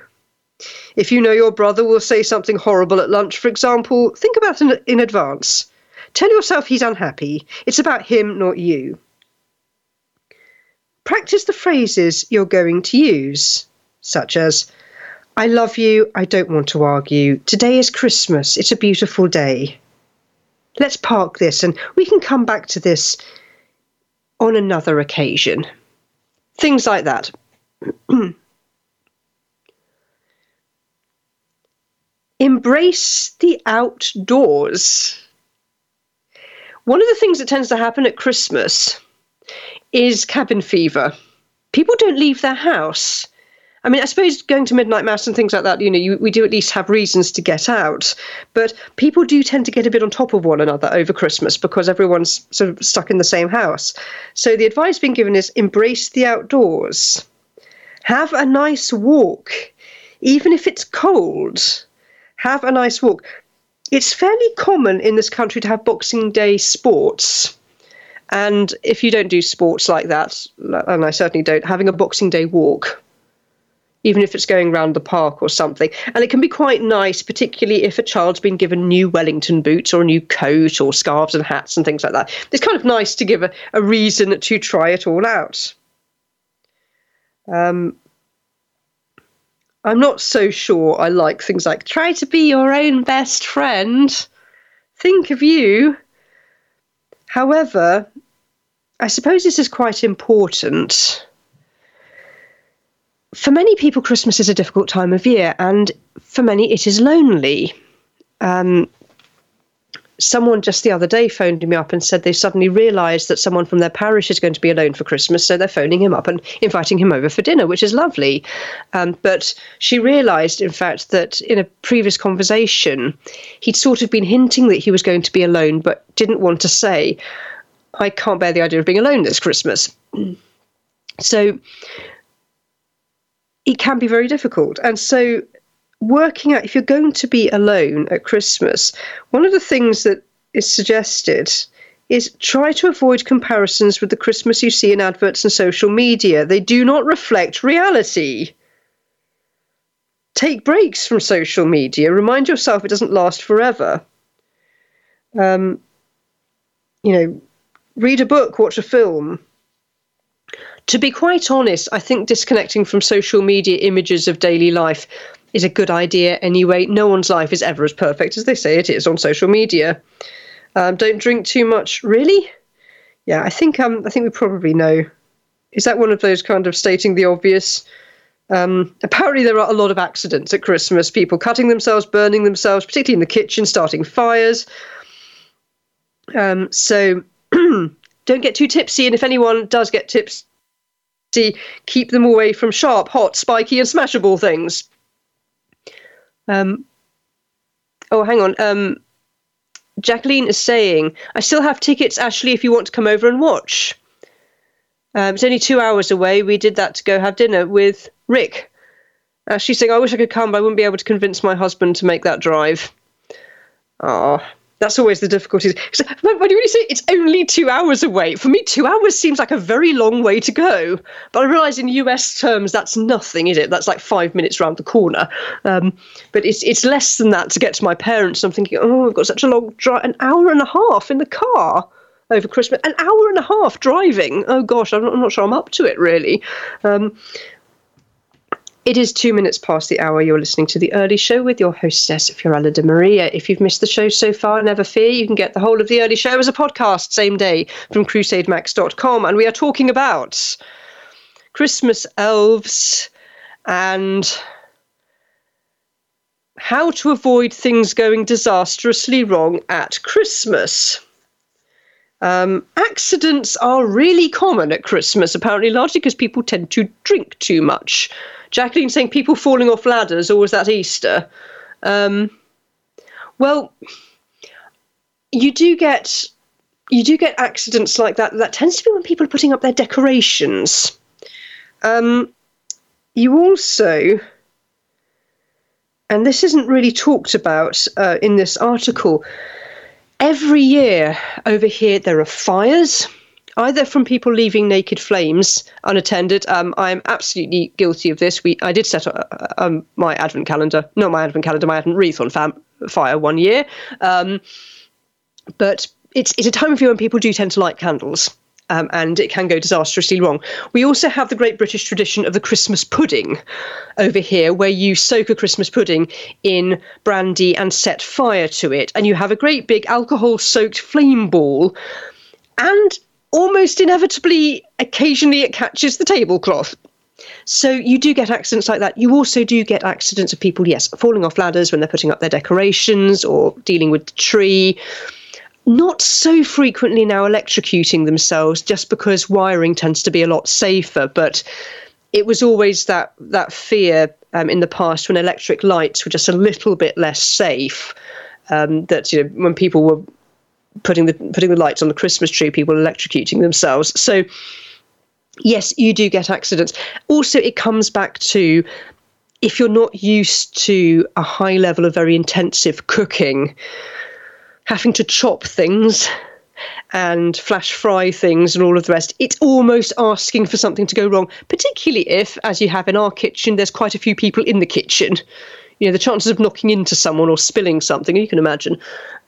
If you know your brother will say something horrible at lunch, for example, think about it in advance. Tell yourself he's unhappy. It's about him, not you. Practice the phrases you're going to use, such as, I love you, I don't want to argue. Today is Christmas, it's a beautiful day. Let's park this and we can come back to this on another occasion. Things like that. (clears throat) Embrace the outdoors. One of the things that tends to happen at Christmas is cabin fever. People don't leave their house. I mean, I suppose going to midnight mass and things like that, you know, you, we do at least have reasons to get out. But people do tend to get a bit on top of one another over Christmas because everyone's sort of stuck in the same house. So the advice being given is embrace the outdoors. Have a nice walk, even if it's cold have a nice walk. It's fairly common in this country to have Boxing Day sports. And if you don't do sports like that, and I certainly don't, having a Boxing Day walk, even if it's going around the park or something. And it can be quite nice, particularly if a child's been given new Wellington boots or a new coat or scarves and hats and things like that. It's kind of nice to give a, a reason to try it all out. Um, I'm not so sure I like things like try to be your own best friend. Think of you. However, I suppose this is quite important. For many people, Christmas is a difficult time of year, and for many, it is lonely. Um, someone just the other day phoned me up and said they suddenly realised that someone from their parish is going to be alone for Christmas, so they're phoning him up and inviting him over for dinner, which is lovely. Um, but she realised, in fact, that in a previous conversation, he'd sort of been hinting that he was going to be alone, but didn't want to say, I can't bear the idea of being alone this Christmas. (clears throat) So it can be very difficult. And so working out if you're going to be alone at Christmas, one of the things that is suggested is try to avoid comparisons with the Christmas you see in adverts and social media. They do not reflect reality. Take breaks from social media. Remind yourself it doesn't last forever. Um, you know, read a book, watch a film. To be quite honest, I think disconnecting from social media images of daily life is a good idea anyway. No one's life is ever as perfect as they say it is on social media. Um, don't drink too much. Really? Yeah, I think um, I think we probably know. Is that one of those kind of stating the obvious? Um, apparently, there are a lot of accidents at Christmas. People cutting themselves, burning themselves, particularly in the kitchen, starting fires. Um, so (clears throat) don't get too tipsy. And if anyone does get tipsy, keep them away from sharp, hot, spiky, and smashable things. Um, oh, hang on. Um, Jacqueline is saying, I still have tickets, Ashley, if you want to come over and watch. Um, it's only two hours away. We did that to go have dinner with Rick. Uh, she's saying, I wish I could come, but I wouldn't be able to convince my husband to make that drive. Ah, that's always the difficulty. So, when you really say it's only two hours away, for me, two hours seems like a very long way to go. But I realise in US terms, that's nothing, is it? That's like five minutes round the corner. Um, but it's it's less than that to get to my parents. I'm thinking, oh, I've got such a long drive, an hour and a half in the car over Christmas, an hour and a half driving. Oh gosh, I'm not, I'm not sure I'm up to it really. Um, it is two minutes past the hour. You're listening to the early show with your hostess, Fiorella de Maria. If you've missed the show so far, never fear. You can get the whole of the early show as a podcast same day from crusademax.com. And we are talking about Christmas elves and how to avoid things going disastrously wrong at Christmas. Um, accidents are really common at Christmas, apparently, largely because people tend to drink too much. Jacqueline saying people falling off ladders, or was that Easter? Um, well, you do get you do get accidents like that. That tends to be when people are putting up their decorations. Um, you also, and this isn't really talked about uh, in this article. Every year over here, there are fires either from people leaving naked flames unattended. Um, I'm absolutely guilty of this. We I did set uh, um, my advent calendar, not my advent calendar, my advent wreath on fam- fire one year. Um, but it's it's a time of year when people do tend to light candles. Um, and it can go disastrously wrong. We also have the great British tradition of the Christmas pudding over here, where you soak a Christmas pudding in brandy and set fire to it, and you have a great big alcohol soaked flame ball. And almost inevitably, occasionally it catches the tablecloth. So you do get accidents like that. You also do get accidents of people, yes, falling off ladders when they're putting up their decorations or dealing with the tree. Not so frequently now electrocuting themselves just because wiring tends to be a lot safer, but it was always that that fear um, in the past when electric lights were just a little bit less safe. Um, that you know when people were putting the putting the lights on the Christmas tree, people electrocuting themselves. So yes, you do get accidents. Also, it comes back to if you're not used to a high level of very intensive cooking, having to chop things and flash fry things and all of the rest, it's almost asking for something to go wrong, particularly if, as you have in our kitchen, there's quite a few people in the kitchen. You know, the chances of knocking into someone or spilling something, you can imagine.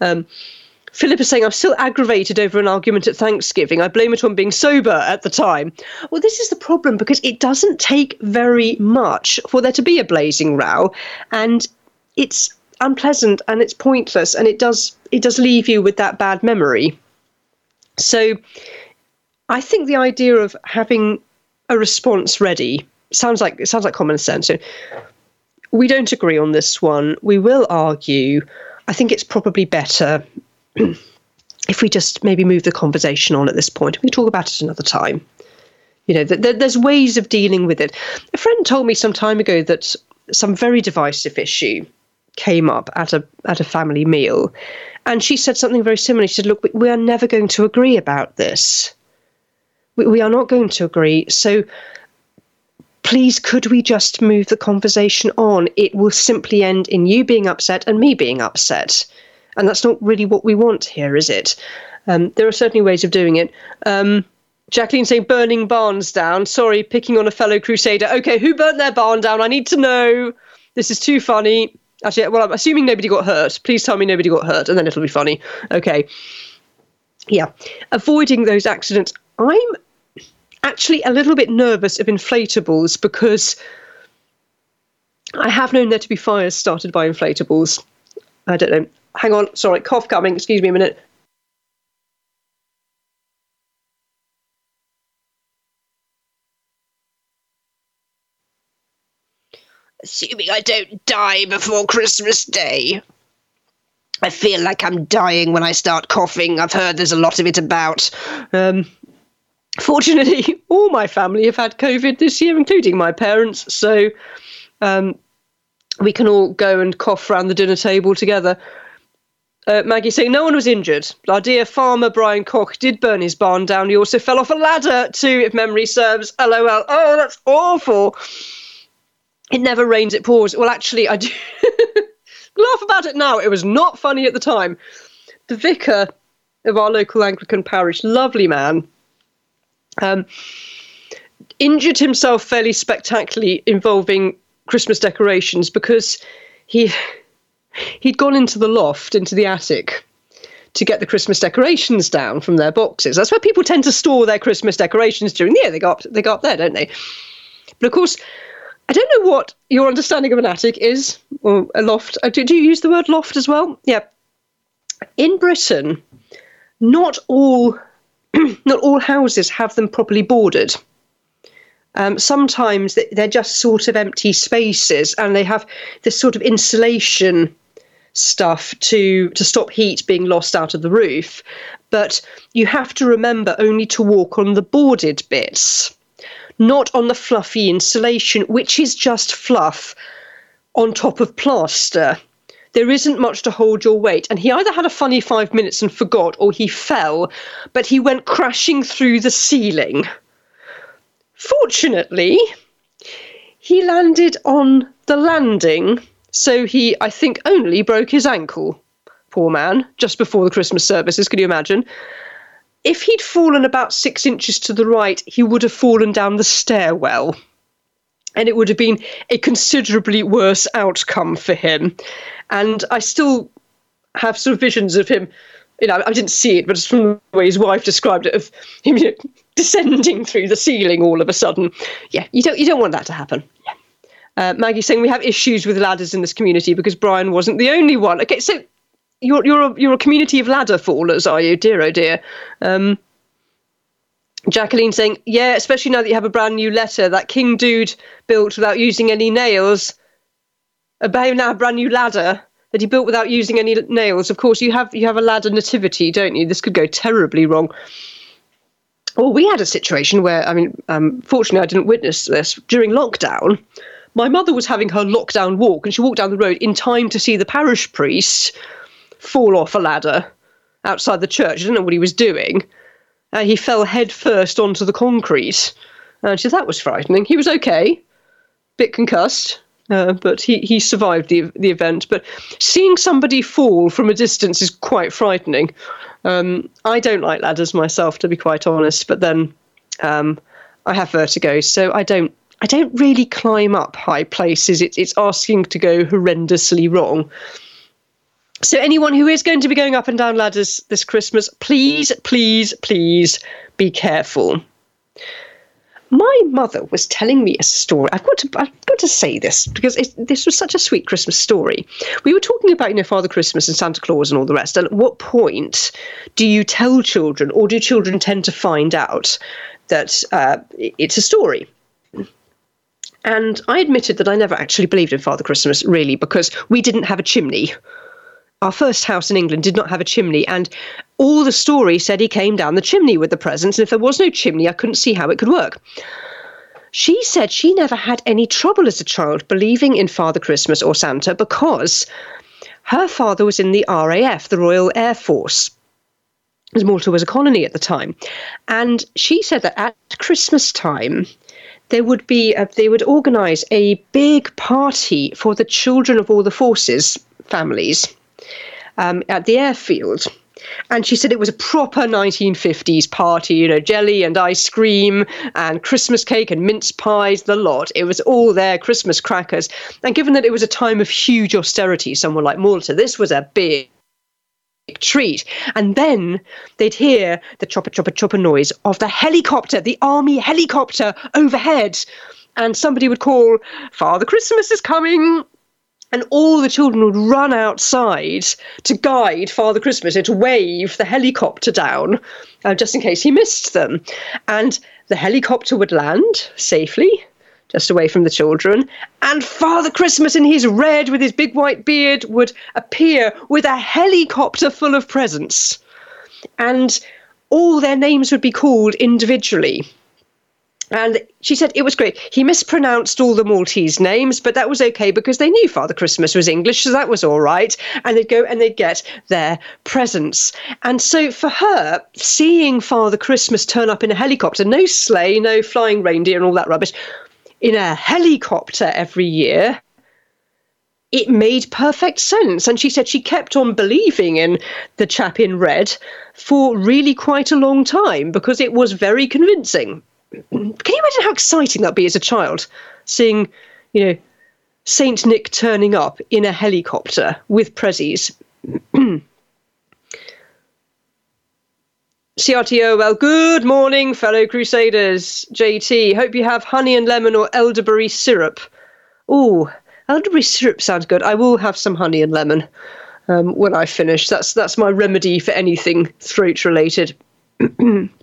Um, Philip is saying, I'm still aggravated over an argument at Thanksgiving. I blame it on being sober at the time. Well, this is the problem because it doesn't take very much for there to be a blazing row. And it's unpleasant and it's pointless and it does it does leave you with that bad memory. So I think the idea of having a response ready sounds like it sounds like common sense. We don't agree on this one. We will argue. I think it's probably better if we just maybe move the conversation on at this point, we talk about it another time. You know, th- th- there's ways of dealing with it. A friend told me some time ago that some very divisive issue came up at a at a family meal, and she said something very similar. She said, "Look, we, are never going to agree about this. We, we are not going to agree. So." Please, could we just move the conversation on? It will simply end in you being upset and me being upset. And that's not really what we want here, is it? Um, there are certainly ways of doing it. Um, Jacqueline saying burning barns down. Sorry, picking on a fellow crusader. Okay, who burnt their barn down? I need to know. This is too funny. Actually, well, I'm assuming nobody got hurt. Please tell me nobody got hurt, and then it'll be funny. Okay. Yeah. Avoiding those accidents. I'm actually a little bit nervous of inflatables because I have known there to be fires started by inflatables. I don't know. Hang on. Sorry, cough coming. Excuse me a minute. Assuming I don't die before Christmas Day. I feel like I'm dying when I start coughing. I've heard there's a lot of it about. Um, fortunately, (laughs) all my family have had COVID this year, including my parents. So um, we can all go and cough around the dinner table together. Uh, Maggie saying no one was injured. Our dear farmer Brian Koch did burn his barn down. He also fell off a ladder too, if memory serves. LOL. Oh, that's awful. It never rains, it pours. Well, actually, I do (laughs) laugh about it now. It was not funny at the time. The vicar of our local Anglican parish, lovely man, um, injured himself fairly spectacularly involving Christmas decorations because he he'd gone into the loft, into the attic, to get the Christmas decorations down from their boxes. That's where people tend to store their Christmas decorations during the year. They go up, they go up there, don't they? But of course, I don't know what your understanding of an attic is, or a loft. Uh, Do, do you use the word loft as well? Yeah. In Britain, not all (clears throat) not all houses have them properly boarded. Um, sometimes they're just sort of empty spaces, and they have this sort of insulation stuff to to stop heat being lost out of the roof. But you have to remember only to walk on the boarded bits, not on the fluffy insulation, which is just fluff on top of plaster. There isn't much to hold your weight. And he either had a funny five minutes and forgot, or he fell, but he went crashing through the ceiling. Fortunately, he landed on the landing, so he, I think, only broke his ankle. Poor man, just before the Christmas services, can you imagine? If he'd fallen about six inches to the right, he would have fallen down the stairwell. And it would have been a considerably worse outcome for him. And I still have sort of visions of him. You know, I didn't see it, but it's from the way his wife described it, of him you know, (laughs) descending through the ceiling all of a sudden. Yeah, you don't you don't want that to happen. Yeah. Uh, Maggie saying we have issues with ladders in this community because Brian wasn't the only one. Okay, so you're you're a, you're a community of ladder fallers, are you, dear oh dear? Um, Jacqueline saying, yeah, especially now that you have a brand new letter that King Dude built without using any nails. A brand new ladder that he built without using any nails. Of course, you have you have a ladder nativity, don't you? This could go terribly wrong. Well, we had a situation where, I mean, um, fortunately, I didn't witness this during lockdown. My mother was having her lockdown walk, and she walked down the road in time to see the parish priest fall off a ladder outside the church. I don't know what he was doing. Uh, he fell head first onto the concrete. And she said, that was frightening. He was okay, bit concussed, uh, but he, he survived the, the event. But seeing somebody fall from a distance is quite frightening. Um, I don't like ladders myself, to be quite honest, but then um, I have vertigo, so I don't. I don't really climb up high places. It, it's asking to go horrendously wrong. So, anyone who is going to be going up and down ladders this Christmas, please, please, please be careful. My mother was telling me a story. I've got to, I've got to say this because it, this was such a sweet Christmas story. We were talking about, you know, Father Christmas and Santa Claus and all the rest. And at what point do you tell children, or do children tend to find out that uh, it's a story? And I admitted that I never actually believed in Father Christmas, really, because we didn't have a chimney. our first house in England did not have a chimney, and all the story said he came down the chimney with the presents, and if there was no chimney, I couldn't see how it could work. She said she never had any trouble as a child believing in Father Christmas or Santa because her father was in the RAF, the Royal Air Force. As Malta was a colony at the time. And she said that at Christmas time, there would be a, they would organise a big party for the children of all the forces families um, at the airfield. And she said it was a proper 1950s party, you know, jelly and ice cream and Christmas cake and mince pies, the lot. It was all there, Christmas crackers. And given that it was a time of huge austerity, someone like Malta, this was a big treat. And then they'd hear the chopper, chopper, chopper noise of the helicopter, the army helicopter overhead. And somebody would call, Father Christmas is coming. And all the children would run outside to guide Father Christmas and to wave the helicopter down, uh, just in case he missed them. And the helicopter would land safely just away from the children. And Father Christmas, in his red with his big white beard, would appear with a helicopter full of presents. And all their names would be called individually. And she said it was great. He mispronounced all the Maltese names, but that was okay because they knew Father Christmas was English, so that was all right. And they'd go and they'd get their presents. And so for her, seeing Father Christmas turn up in a helicopter, no sleigh, no flying reindeer, and all that rubbish, in a helicopter every year, it made perfect sense. And she said she kept on believing in the chap in red for really quite a long time because it was very convincing. Can you imagine how exciting that'd be as a child, seeing, you know, Saint Nick turning up in a helicopter with prezzies? (clears throat) CRTO, well, good morning, fellow Crusaders. JT, hope you have honey and lemon or elderberry syrup. Oh, elderberry syrup sounds good. I will have some honey and lemon um, when I finish. That's that's my remedy for anything throat related. CRTO,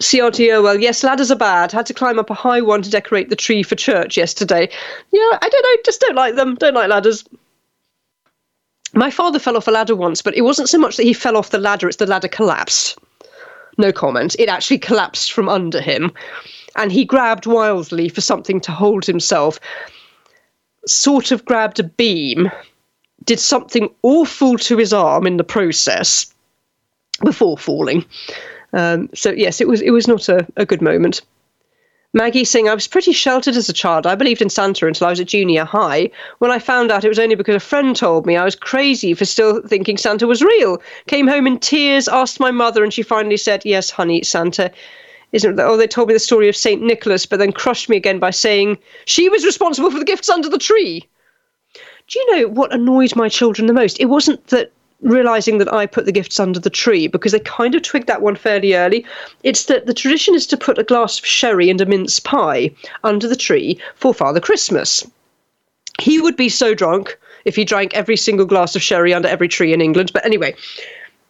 (clears throat) well, yes, ladders are bad. Had to climb up a high one to decorate the tree for church yesterday. Yeah, I don't know, just don't like them. Don't like ladders. My father fell off a ladder once, but it wasn't so much that he fell off the ladder, it's the ladder collapsed. No comment. It actually collapsed from under him. And he grabbed wildly for something to hold himself, sort of grabbed a beam, did something awful to his arm in the process before falling. Um, so yes, it was it was not a, a good moment. Maggie saying, I was pretty sheltered as a child. I believed in Santa until I was at junior high. When I found out it was only because a friend told me, I was crazy for still thinking Santa was real. Came home in tears, asked my mother, and she finally said, Yes, honey, Santa isn't? Oh, they told me the story of St. Nicholas, but then crushed me again by saying she was responsible for the gifts under the tree. Do you know what annoyed my children the most? It wasn't that realizing that I put the gifts under the tree because they kind of twigged that one fairly early. It's that the tradition is to put a glass of sherry and a mince pie under the tree for Father Christmas. He would be so drunk if he drank every single glass of sherry under every tree in England. But anyway,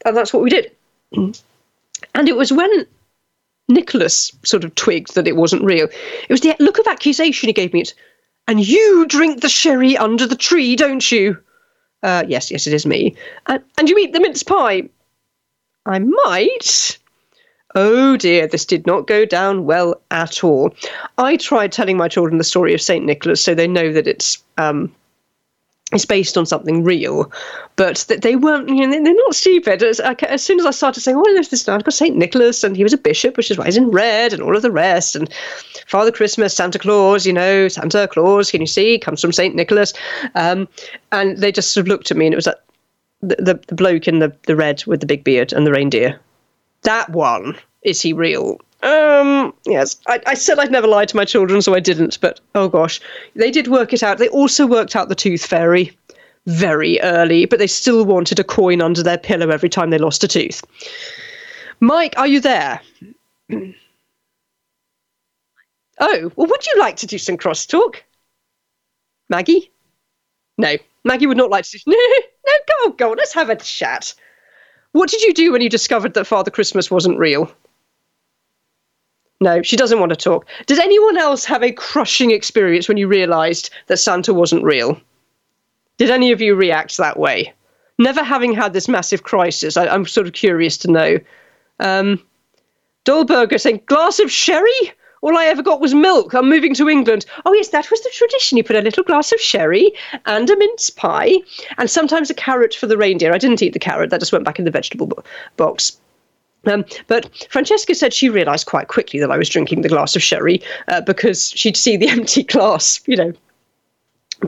and that's what we did. And it was when Nicholas sort of twigged that it wasn't real. It was the look of accusation he gave me. It, and you drink the sherry under the tree, don't you? Uh, yes, yes, it is me. And, and you eat the mince pie? I might. Oh dear, this did not go down well at all. I tried telling my children the story of St. Nicholas so they know that it's um, it's based on something real, but that they weren't, you know, they're not stupid. As, as soon as I started saying, oh, there's this I've got St. Nicholas, and he was a bishop, which is why he's in red, and all of the rest, and Father Christmas, Santa Claus, you know, Santa Claus, can you see, comes from St. Nicholas. Um, and they just sort of looked at me, and it was like the, the, the bloke in the, the red with the big beard and the reindeer. That one, is he real? Um, yes, I, I, said I'd never lied to my children, so I didn't, but oh gosh. They did work it out. They also worked out the tooth fairy very early, but they still wanted a coin under their pillow every time they lost a tooth. Mike, are you there? (clears throat) oh, well, would you like to do some crosstalk? Maggie? No, Maggie would not like to do. No, (laughs) no, go, on, go, on, let's have a chat. What did you do when you discovered that Father Christmas wasn't real? No, she doesn't want to talk. Did anyone else have a crushing experience when you realised that Santa wasn't real? Did any of you react that way? Never having had this massive crisis, I, am sort of curious to know. Um, Dolberger saying, glass of sherry? All I ever got was milk. I'm moving to England. Oh, yes, that was the tradition. You put a little glass of sherry and a mince pie and sometimes a carrot for the reindeer. I didn't eat the carrot, that just went back in the vegetable bo- box. Um, but Francesca said she realised quite quickly that I was drinking the glass of sherry uh, because she'd see the (laughs) empty glass, you know,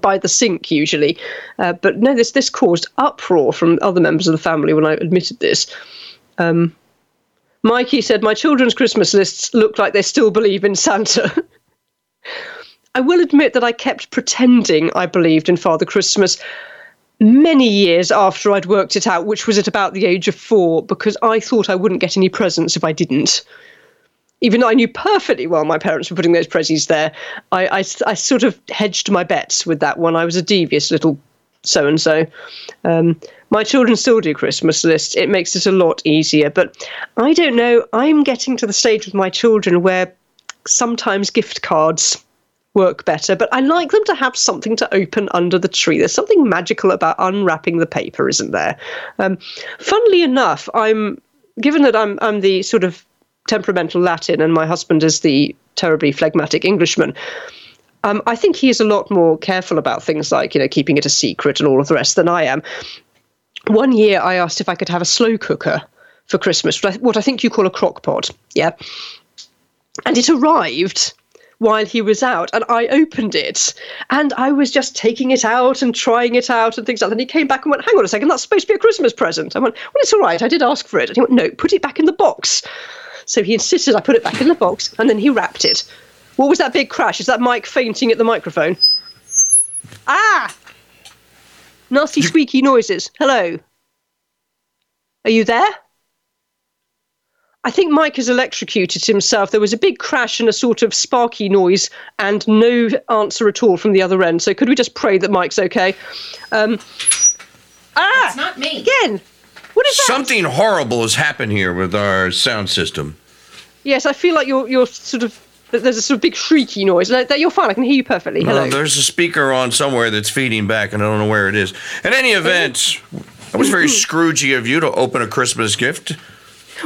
by the sink usually. Uh, but no, this this caused uproar from other members of the family when I admitted this. Um, Mikey said, My children's Christmas lists look like they still believe in Santa. (laughs) I will admit that I kept pretending I believed in Father Christmas many years after I'd worked it out, which was at about the age of four, because I thought I wouldn't get any presents if I didn't. Even though I knew perfectly well my parents were putting those prezzies there, I, I, I sort of hedged my bets with that one. I was a devious little so and so. My children still do Christmas lists. It makes it a lot easier. But I don't know. I'm getting to the stage with my children where sometimes gift cards work better, but I like them to have something to open under the tree. There's something magical about unwrapping the paper, isn't there? Um, funnily enough, I'm given that I'm I'm the sort of temperamental Latin and my husband is the terribly phlegmatic Englishman. Um, I think he is a lot more careful about things like you know keeping it a secret and all of the rest than I am. One year, I asked if I could have a slow cooker for Christmas, what I, think you call a crock pot. Yeah, and it arrived while he was out and I opened it and I was just taking it out and trying it out and things like that. And he came back and went, Hang on a second, that's supposed to be a Christmas present. I went, Well, it's all right, I did ask for it. And he went, No, put it back in the box. So he insisted I put it back in the box and then he wrapped it. What was that big crash? Is that Mike fainting at the microphone? Ah! Nasty squeaky noises. Hello. Are you there? I think Mike has electrocuted himself. There was a big crash and a sort of sparky noise, and no answer at all from the other end. So could we just pray that Mike's okay? Um, ah, It's not me. again. What is that? Something horrible has happened here with our sound system. Yes, I feel like you're you're sort of. There's a sort of big shrieky noise. There- there- You're fine. I can hear you perfectly. Hello. Uh, there's a speaker on somewhere that's feeding back, and I don't know where it is. In any event, it was very Scroogey of you to open a Christmas gift.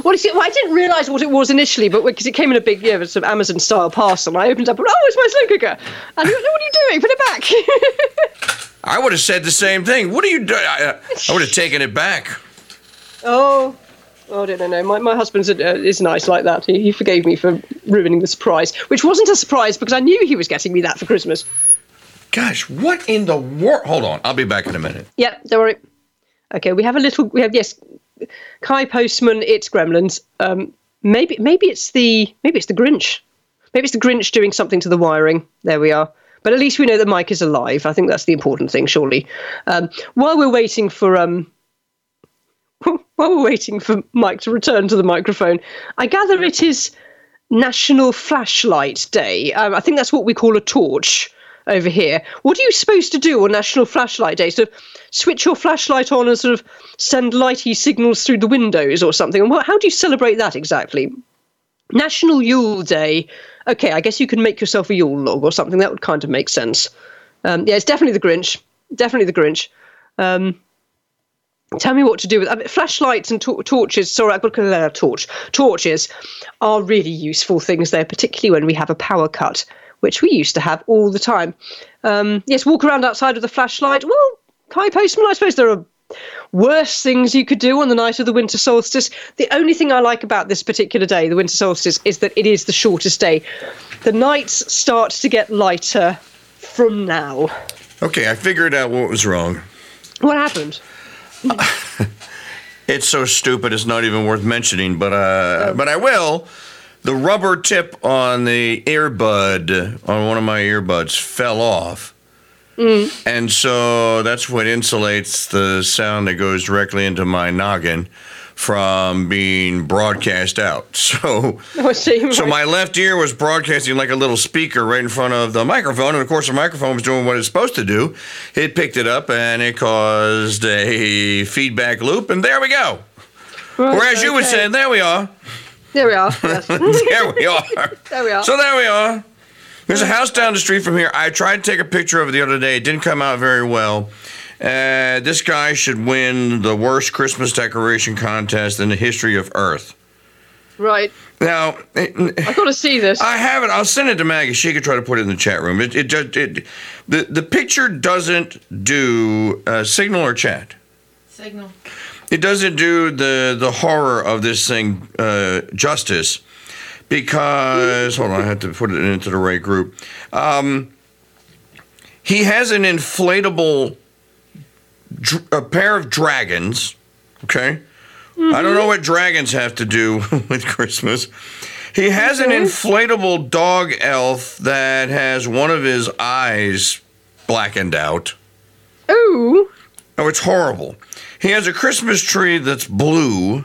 Well, you see, well, I didn't realise what it was initially, but because it came in a big, yeah, sort of Amazon-style parcel, and I opened up, and, oh, it's my slow cooker. And went, what are you doing? Put it back. (laughs) I would have said the same thing. What are you doing? I, I would have (laughs) taken it back. oh, oh, I don't know. My, my husband's uh, is nice like that. He, he forgave me for ruining the surprise, which wasn't a surprise because I knew he was getting me that for Christmas. Gosh, what in the world? Hold on, I'll be back in a minute. Yeah, don't worry. Okay, we have a little. We have yes, Kai Postman. It's Gremlins. Um, maybe maybe it's the maybe it's the Grinch. Maybe it's the Grinch doing something to the wiring. There we are. But at least we know that Mike is alive. I think that's the important thing, surely. Um, while we're waiting for um, (laughs) while we're waiting for Mike to return to the microphone, I gather it is National Flashlight Day. Um, I think that's what we call a torch over here. What are you supposed to do on National Flashlight Day? So switch your flashlight on and sort of send lighty signals through the windows or something? And what, how do you celebrate that exactly? National Yule Day. Okay, I guess you can make yourself a Yule log or something. That would kind of make sense. Um, yeah, it's definitely the Grinch. Definitely the Grinch. Um, tell me what to do with I mean, flashlights and tor- torches. Sorry, I've got to torch. Torches are really useful things there, particularly when we have a power cut, which we used to have all the time. Um, yes, walk around outside with a flashlight. Well, Kai Postman, I suppose there are worse things you could do on the night of the winter solstice. The only thing I like about this particular day, the winter solstice, is that it is the shortest day. The nights start to get lighter from now. Okay, I figured out what was wrong. What happened? (laughs) It's so stupid, it's not even worth mentioning, but uh, but I will. The rubber tip on the earbud on one of my earbuds fell off. Mm. And so that's what insulates the sound that goes directly into my noggin from being broadcast out. (laughs) So (laughs) Oh, So my left ear was broadcasting like a little speaker right in front of the microphone, and of course the microphone was doing what it's supposed to do. It picked it up and it caused a feedback loop, and there we go. Right, Or as you would okay. say, there we are. There we are. (laughs) Yes. There we are. (laughs) there we are. So there we are. There's a house down the street from here. I tried to take a picture of it the other day. It didn't come out very well. Uh, this guy should win the worst Christmas decoration contest in the history of Earth. Right. Now, I've got to see this. I have it. I'll send it to Maggie. She could try to put it in the chat room. It, it, just- it the the picture doesn't do uh, signal or chat. Signal. It doesn't do the the horror of this thing uh, justice because hold on, I have to put it into the right group. Um, he has an inflatable dr- a pair of dragons. Okay, I don't know what dragons have to do (laughs) with Christmas. He has an inflatable dog elf that has one of his eyes blackened out. Ooh. Oh, it's horrible. He has a Christmas tree that's blue.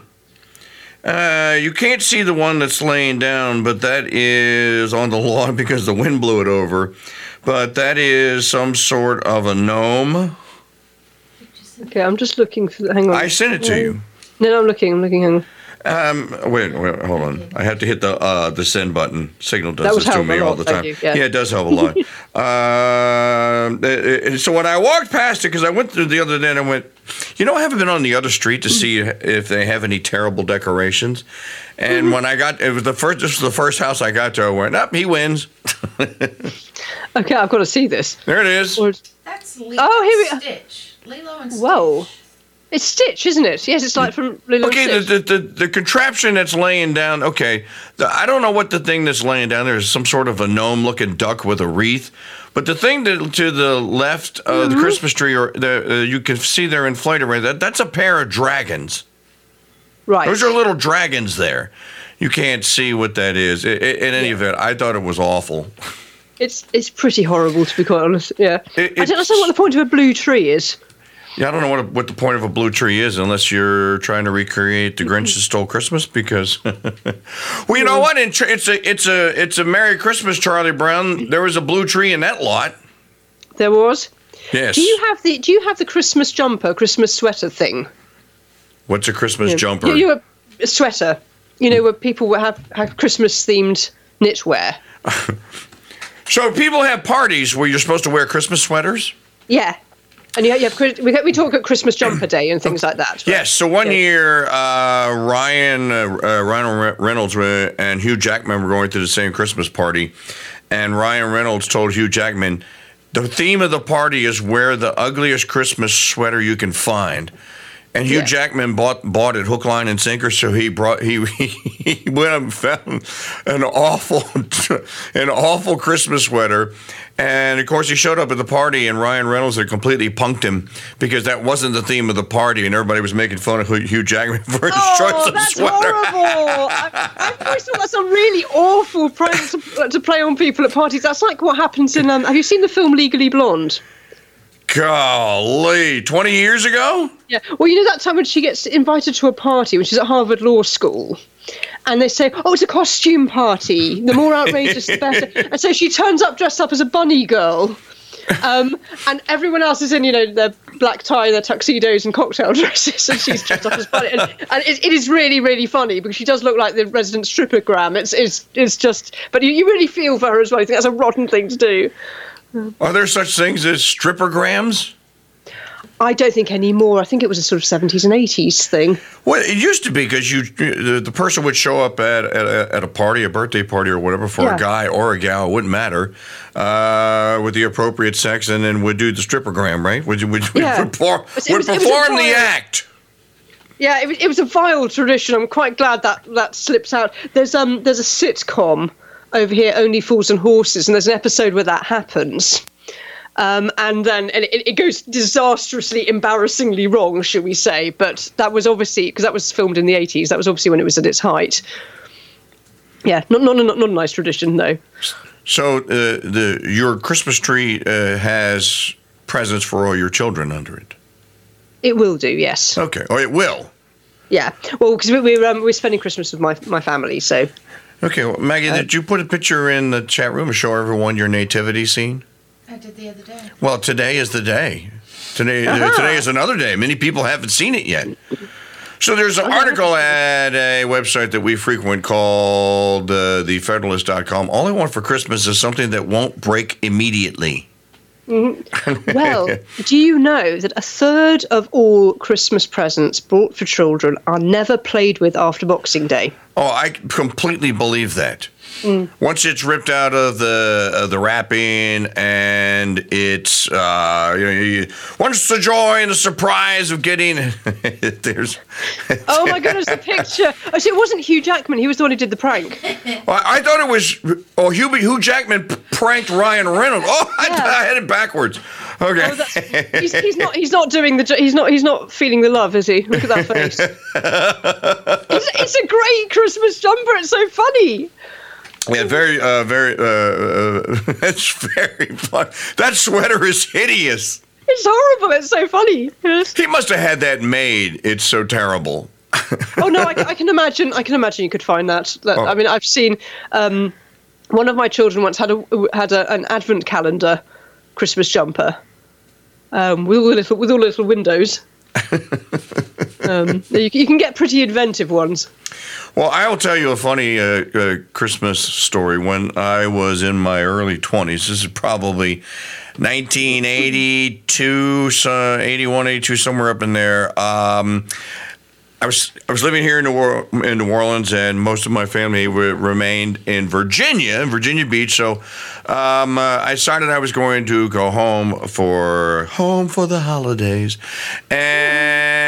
Uh, you can't see the one that's laying down, but that is on the (laughs) lawn because the wind blew it over. But that is some sort of a gnome. Okay, I'm just looking for. Hang on. I sent it to you. No, no, I'm looking. I'm looking. Hang on. Um, wait, wait, hold on. I have to hit the uh, the send button. Signal does That this to me all the time. you, yeah. it does help a lot. (laughs) Um, uh, uh, so when I walked past it, because I went through the other day and I went, you know, I haven't been on the other street to see if they have any terrible decorations. And Mm-hmm. when I got, it was the first. This was the first house I got to. I went, up, he wins. (laughs) Okay, I've got to see this. There it is. Or- That's Lilo Oh, here we- and Stitch. Lilo and Stitch. It's Stitch, isn't it? Yes, it's like from Lilo Okay, the, the, the, the contraption that's laying down, okay, the, I don't know what the thing that's laying down there is some sort of a gnome looking duck with a wreath. But the thing to, to the left of Mm-hmm. the Christmas tree, or the, uh, you can see their inflated right that that's a pair of dragons. right. Those are little dragons there. You can't see what that is. I- I- in any event, I thought it was awful. It's it's pretty horrible to be quite honest. Yeah. It- I don't know what the point of a blue tree is. Yeah, I don't know what what the point of a blue tree is unless you're trying to recreate the Grinch that stole Christmas. Because, (laughs) well, you know what? It's a it's a it's a Merry Christmas, Charlie Brown. There was a blue tree in that lot. There was. Yes. Do you have the Do you have the Christmas jumper, Christmas sweater thing? What's a Christmas jumper? You, you a sweater. You know where people will have have Christmas themed knitwear. (laughs) so people have parties where you're supposed to wear Christmas sweaters. Yeah. And you have, you have we, we talk at Christmas jumper day and things like that. right? Yes. So one Yeah. year, uh, Ryan uh, uh, Ryan Reynolds uh, and Hugh Jackman were going to the same Christmas party, and Ryan Reynolds told Hugh Jackman, "The theme of the party is wear the ugliest Christmas sweater you can find." And Hugh Yeah. Jackman bought bought it hook, line, and sinker. So he brought he (laughs) he went and found an awful (laughs) an awful Christmas sweater, and of course he showed up at the party, and Ryan Reynolds had completely punked him because that wasn't the theme of the party, and everybody was making fun of Hugh Jackman (laughs) for his Oh, and that's sweater. horrible! (laughs) I, I always thought that's a really awful prank to, to play on people at parties. That's like what happens in. Um, have you seen the film Legally Blonde? Golly, twenty years ago. Yeah. Well, you know that time when she gets invited to a party when she's at Harvard Law School, and they say, "Oh, it's a costume party. The more outrageous, the better." (laughs) And so she turns up dressed up as a bunny girl. Um, and everyone else is in, you know, their black tie, their tuxedos, and cocktail (laughs) dresses, and she's dressed up as bunny. And, and it, it is really, really funny because she does look like the resident strippergram. It's, it's, it's just, but you, you really feel for her as well. You think that's a rotten thing to do. Are there such things as strippergrams? I don't think anymore. I think it was a sort of 70s and 80s thing. Well, it used to be because you the, the person would show up at, at, a, at a party, a birthday party or whatever, for Yeah. a guy or a gal, it wouldn't matter, uh, with the appropriate sex, and then would do the strippergram, right? Would would, would, Yeah. perform, It was- would was perform the act. Yeah, it, was- it was a vile tradition. I'm quite glad that that slips out. There's um there's a sitcom over here, Only Fools and Horses, and there's an episode where that happens. Um, and then and it, it goes disastrously, embarrassingly wrong, should we say? But that was obviously because that was filmed in the 80s. That was obviously when it was at its height. Yeah, not not not, not a nice tradition, though. So uh, the your Christmas tree uh, has presents for all your children under it. It will do, yes. Okay, or it will. Yeah. Well, because we, we're um, we're spending Christmas with my my family, so Okay, well, Maggie, Uh, did you put a picture in the chat room to show everyone your nativity scene? I did the other day. Well, today is the day. Today, uh, Uh-huh. today is another day. Many people haven't seen it yet. So there's an article at a website that we frequent called uh, thefederalist.com. All I want for Christmas is something that won't break immediately. (laughs) Well, do you know that a third of all Christmas presents bought for children are never played with after Boxing Day? Oh, I completely believe that. Once it's ripped out of the uh, the wrapping and it's uh, you know, you, once the joy and the surprise of getting (laughs) there's Oh my goodness, the picture! Oh, so it wasn't Hugh Jackman. He was the one who did the prank. Well, I thought it was oh Hugh, Hugh Jackman pranked Ryan Reynolds. Oh, I, Yeah. I had it backwards. Okay. Oh, he's, he's not. He's not doing the. He's not. He's not feeling the love, is he? Look at that face. (laughs) it's, it's a great Christmas jumper. It's so funny. Yeah, very, uh, very. Uh, uh, (laughs) that's very fun. That sweater is hideous. It's horrible. It's so funny. He must have had that made. It's so terrible. Oh no, I, I can imagine. I can imagine you could find that. that Oh. I mean, I've seen. Um, one of my children once had a had a, an advent calendar Christmas jumper um, with all the little with all the little windows. (laughs) um, (laughs) you, can- you can get pretty inventive ones. Well, I will tell you a funny uh, uh, Christmas story. When I was in my early 20s, this is probably 1982, so 81, 82, somewhere up in there. Um, I was I was living here in New, Or- in New Orleans, and most of my family re- remained in Virginia, in Virginia Beach. So um, uh, I decided I was going to go home for home for the holidays, and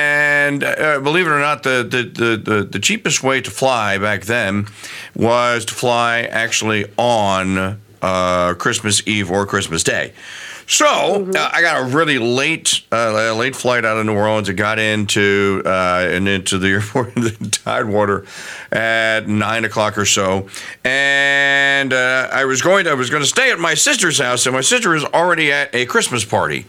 uh, believe it or not, the the, the the the cheapest way to fly back then was to fly actually on uh, Christmas Eve or Christmas Day. So uh, I got a really late, uh, late flight out of New Orleans. I got into uh, and into the (laughs) airport in the Tidewater at nine o'clock or so, and uh, I was going. To, I was going to stay at my sister's house, and my sister was already at a Christmas party.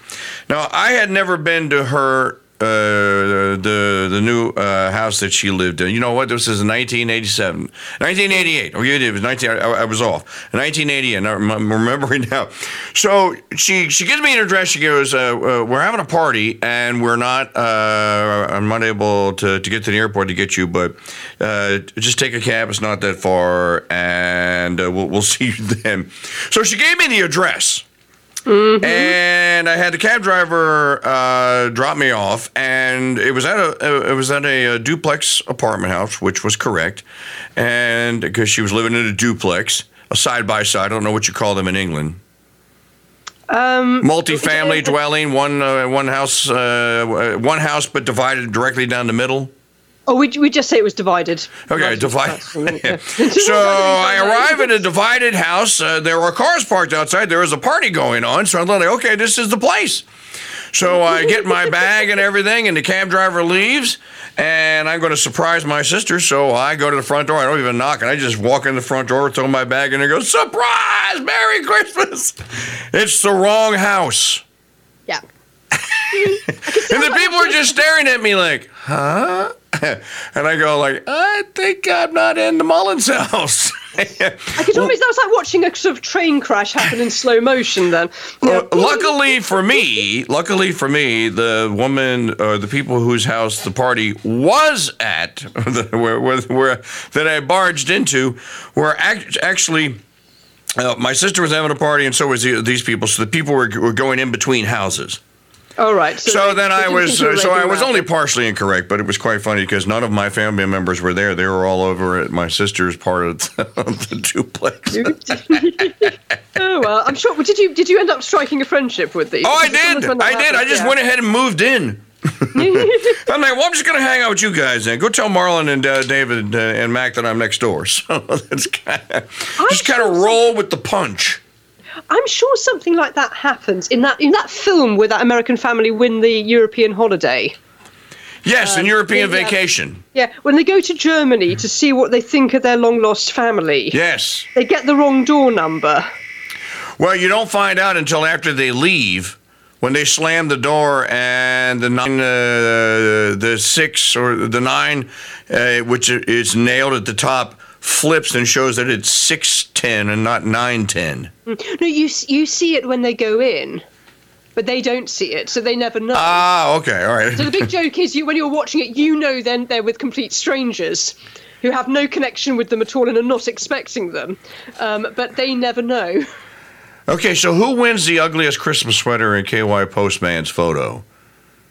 Now I had never been to her. Uh, the the new uh, house that she lived in. You know what? This is 1987, 1988. Oh, yeah, it was 19. I, I was off. 1988. and I'm remembering now. So she she gives me an address. She goes, uh, uh, "We're having a party, and we're not. Uh, I'm not able to, to get to the airport to get you, but just take a cab. It's not that far, and we'll we'll (laughs) see you then." So she gave me the address. And I had the cab driver uh, drop me off, and it was at a it was at a, uh duplex apartment house, which was correct, and because she was living in a duplex, a side by side. I don't know what you call them in England. Um, Multi-family dwelling, one uh, one house, uh, one house, but divided directly down the middle. Oh, we we just say it was divided. Okay, (laughs) divided. so I arrive at a divided house. Uh, there were cars parked outside. There was a party going on. So I'm like, okay, this is the place. So I get my (laughs) bag and everything, and the cab driver leaves. And I'm going to surprise my sister. So I go to the front door. I don't even knock. And I just walk in the front door, throw my bag in, and go, surprise! Merry Christmas! It's the wrong house. Yeah. (laughs) And the people are just staring at me like, huh? (laughs) And I go like, I think I'm not in the Mullins house. (laughs) I could almost. That was like watching a sort of train crash happen in slow motion. Then. (laughs) Well, luckily for me, luckily for me, the woman or the people whose house the party was at, where, where, where that I barged into, were act- actually. Uh, my sister was having a party, and so was the, these people. So the people were, were going in between houses. All right. So they- then I was, think you were uh, so I was only partially incorrect, but it was quite funny because none of my family members were there. They were all over at my sister's part of the, (laughs) of the duplex. (laughs) Oh well, I'm sure. Did you did you end up striking a friendship with these? Oh, I did. I did. I just yeah. went ahead and moved in. (laughs) I'm like, well, I'm just going to hang out with you guys then. Go tell Marlon and uh, David uh, and Mac that I'm next door. So that's kind of, just kind of roll with the punch. I'm sure something like that happens in that in that film where that American family win the European holiday. Yes, in European yeah. vacation. Yeah, when they go to Germany to see what they think of their long lost family, Yes. they get the wrong door number. Well, you don't find out until after they leave. When they slam the door and the nine, uh, the six or the nine, uh, which is nailed at the top, flips and shows that it's six ten and not nine ten. No, you you see it when they go in, but they don't see it, so they never know. Ah, okay, all right. so the big joke is, you when you're watching it, you know then they're with complete strangers who have no connection with them at all and are not expecting them, um, but they never know. Okay, so who wins the ugliest Christmas sweater in KY Postman's photo?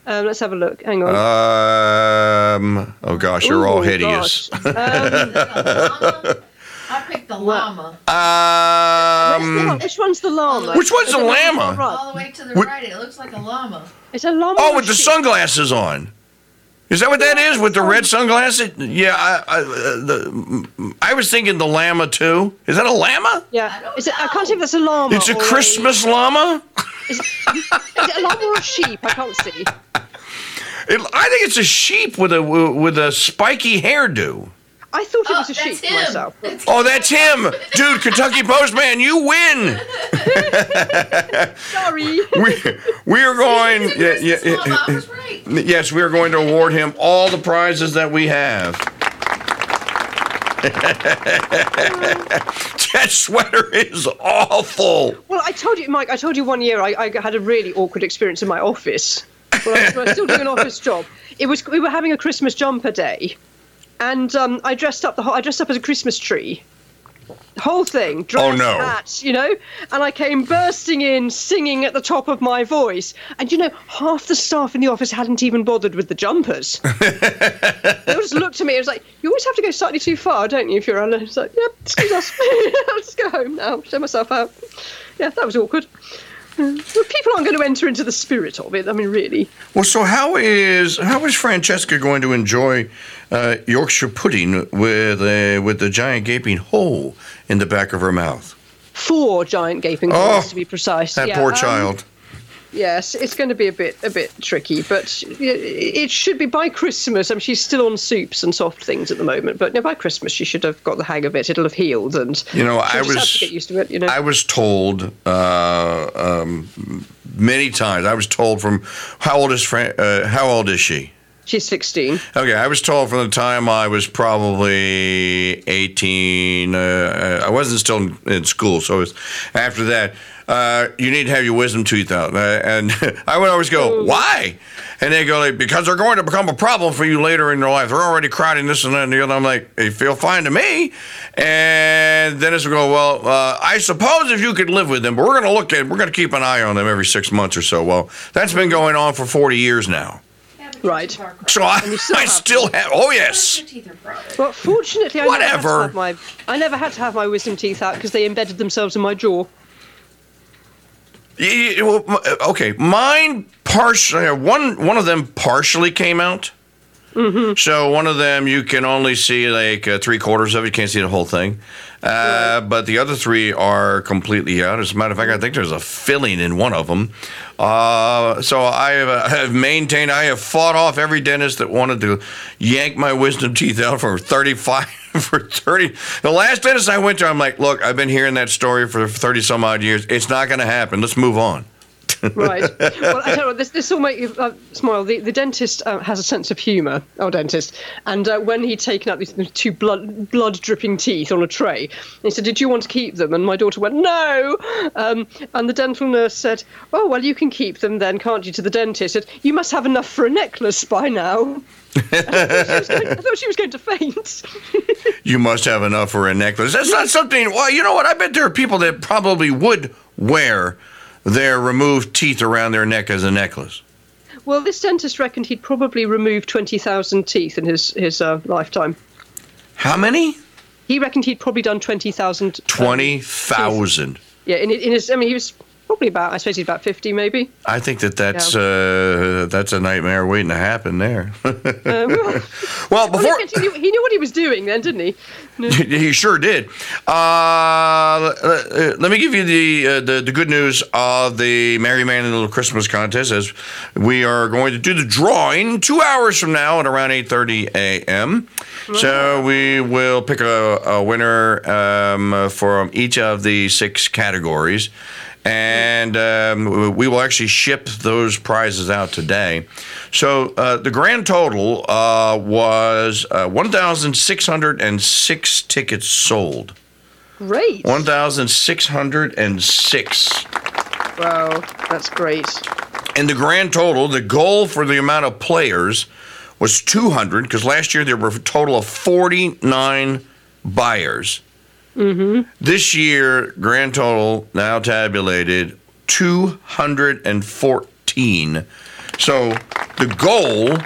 Um, let's have a look. Hang on. Um. Oh gosh, you're all hideous. gosh. (laughs) Um, I picked the llama. Um. which one's the llama? Which one's the llama? All the way to the What- right, it looks like a llama. It's a llama. Oh, with the sheep? sunglasses on. Is that what that is? With the red sunglasses? Yeah, I, I, uh, the, I was thinking the llama too. Is that a llama? Yeah. I don't Is it, I can't see if that's a llama. It's a or Christmas llama. Is it, is it a llama or a sheep? I can't see. It, I think it's a sheep with a with a spiky hairdo. I thought it Oh, was a sheep him. myself. Oh, that's him, dude. Kentucky (laughs) Postman, you win. (laughs) Sorry. We we are going. He's Yeah, yeah, yeah, right. Yes, we are going to award him all the prizes that we have. (laughs) that sweater is awful. Well, I told you, Mike. I told you one year I, I had a really awkward experience in my office. Well, I was, still doing an office job. It was we were having a Christmas jumper day, and um, I dressed up the whole, I dressed up as a Christmas tree. Whole thing, dress, Oh, no. hat, you know, and I came bursting in, singing at the top of my voice. And you know, half the staff in the office hadn't even bothered with the jumpers. (laughs) they just looked at me. and was like, "You always have to go slightly too far, don't you, Fiorella?" It's like, "Yep, excuse us. (laughs) I'll just go home now. Show myself out." Yeah, that was awkward. Uh, people aren't going to enter into the spirit of it. I mean, really. Well, so how is how is Francesca going to enjoy uh, Yorkshire pudding with a with the giant gaping hole in the back of her mouth? Four giant gaping Oh, holes, to be precise. That Yeah, poor um, child. Yes, it's going to be a bit a bit tricky, but it should be by Christmas. I mean, she's still on soups and soft things at the moment, but no, by Christmas she should have got the hang of it. It'll have healed, and You know, I was to to it. You know, I was told uh, um, many times. I was told from how old is Fran- uh, how old is she? She's sixteen. Okay, I was told from the time I was probably 18. Uh, I wasn't still in, in school, so it was after that. Uh, you need to have your wisdom tooth out, uh, and (laughs) I would always go, "Why?" And they go, like, "Because they're going to become a problem for you later in your life. They're already crowding this and that and the other." I'm like, "They feel fine to me." And then it's go, "Well, uh, I suppose if you could live with them, but we're going to look at, we're going to keep an eye on them every six months or so." Well, that's been going on for 40 years now. Yeah, (laughs) Right. teeth are. So I, still I have still have. Oh yes. Your teeth are crooked. Well, fortunately, I never had Whatever. to have my I never had to have my wisdom teeth out because they embedded themselves in my jaw. Y- y- well, Okay, mine partially. One one of them partially came out. Mm-hmm. So one of them you can only see like uh, three quarters of it. You can't see the whole thing. Uh, But the other three are completely out. As a matter of fact, I think there's a filling in one of them. Uh, so I have, uh, have maintained. I have fought off every dentist that wanted to yank my wisdom teeth out for 35 (laughs) for 30. The last dentist I went to, I'm like, look, I've been hearing that story for 30 some odd years. It's not going to happen. Let's move on. (laughs) Right. well, I tell you what, this, this will make you uh, smile. The, the dentist uh, has a sense of humour, our dentist. And uh, when he'd taken out these two blood, blood dripping teeth on a tray, he said, Did you want to keep them? And my daughter went, No. Um, and the dental nurse said, Oh, well, you can keep them then, can't you? To the dentist, said, You must have enough for a necklace by now. I thought she was going- I thought she was going to faint. (laughs) You must have enough for a necklace. That's not something. Well, you know what? I bet there are people that probably would wear their removed teeth around their neck as a necklace. well, this dentist reckoned he'd probably removed 20,000 teeth in his, his uh, lifetime. How many? He reckoned he'd probably done 20,000. um, Twenty thousand. Yeah, in, in his, I mean, he was probably about, I suppose he's about 50 maybe. I think that that's uh, that's a nightmare waiting to happen there. (laughs) Uh, well, well, before he, knew, he knew what he was doing then, didn't he? (laughs) he sure did. Uh, uh, let me give you the, uh, the the good news of the Merry Man and Little Christmas contest, as we are going to do the drawing two hours from now at around eight thirty a.m. So we will pick a, a winner um, from each of the six categories. And um, we will actually ship those prizes out today. So uh, the grand total uh, was uh, 1,606 tickets sold. Great. 1,606. Wow, that's great. And the grand total, the goal for the amount of players was 200, because last year there were a total of 49 buyers. This year, grand total now tabulated 214. So the goal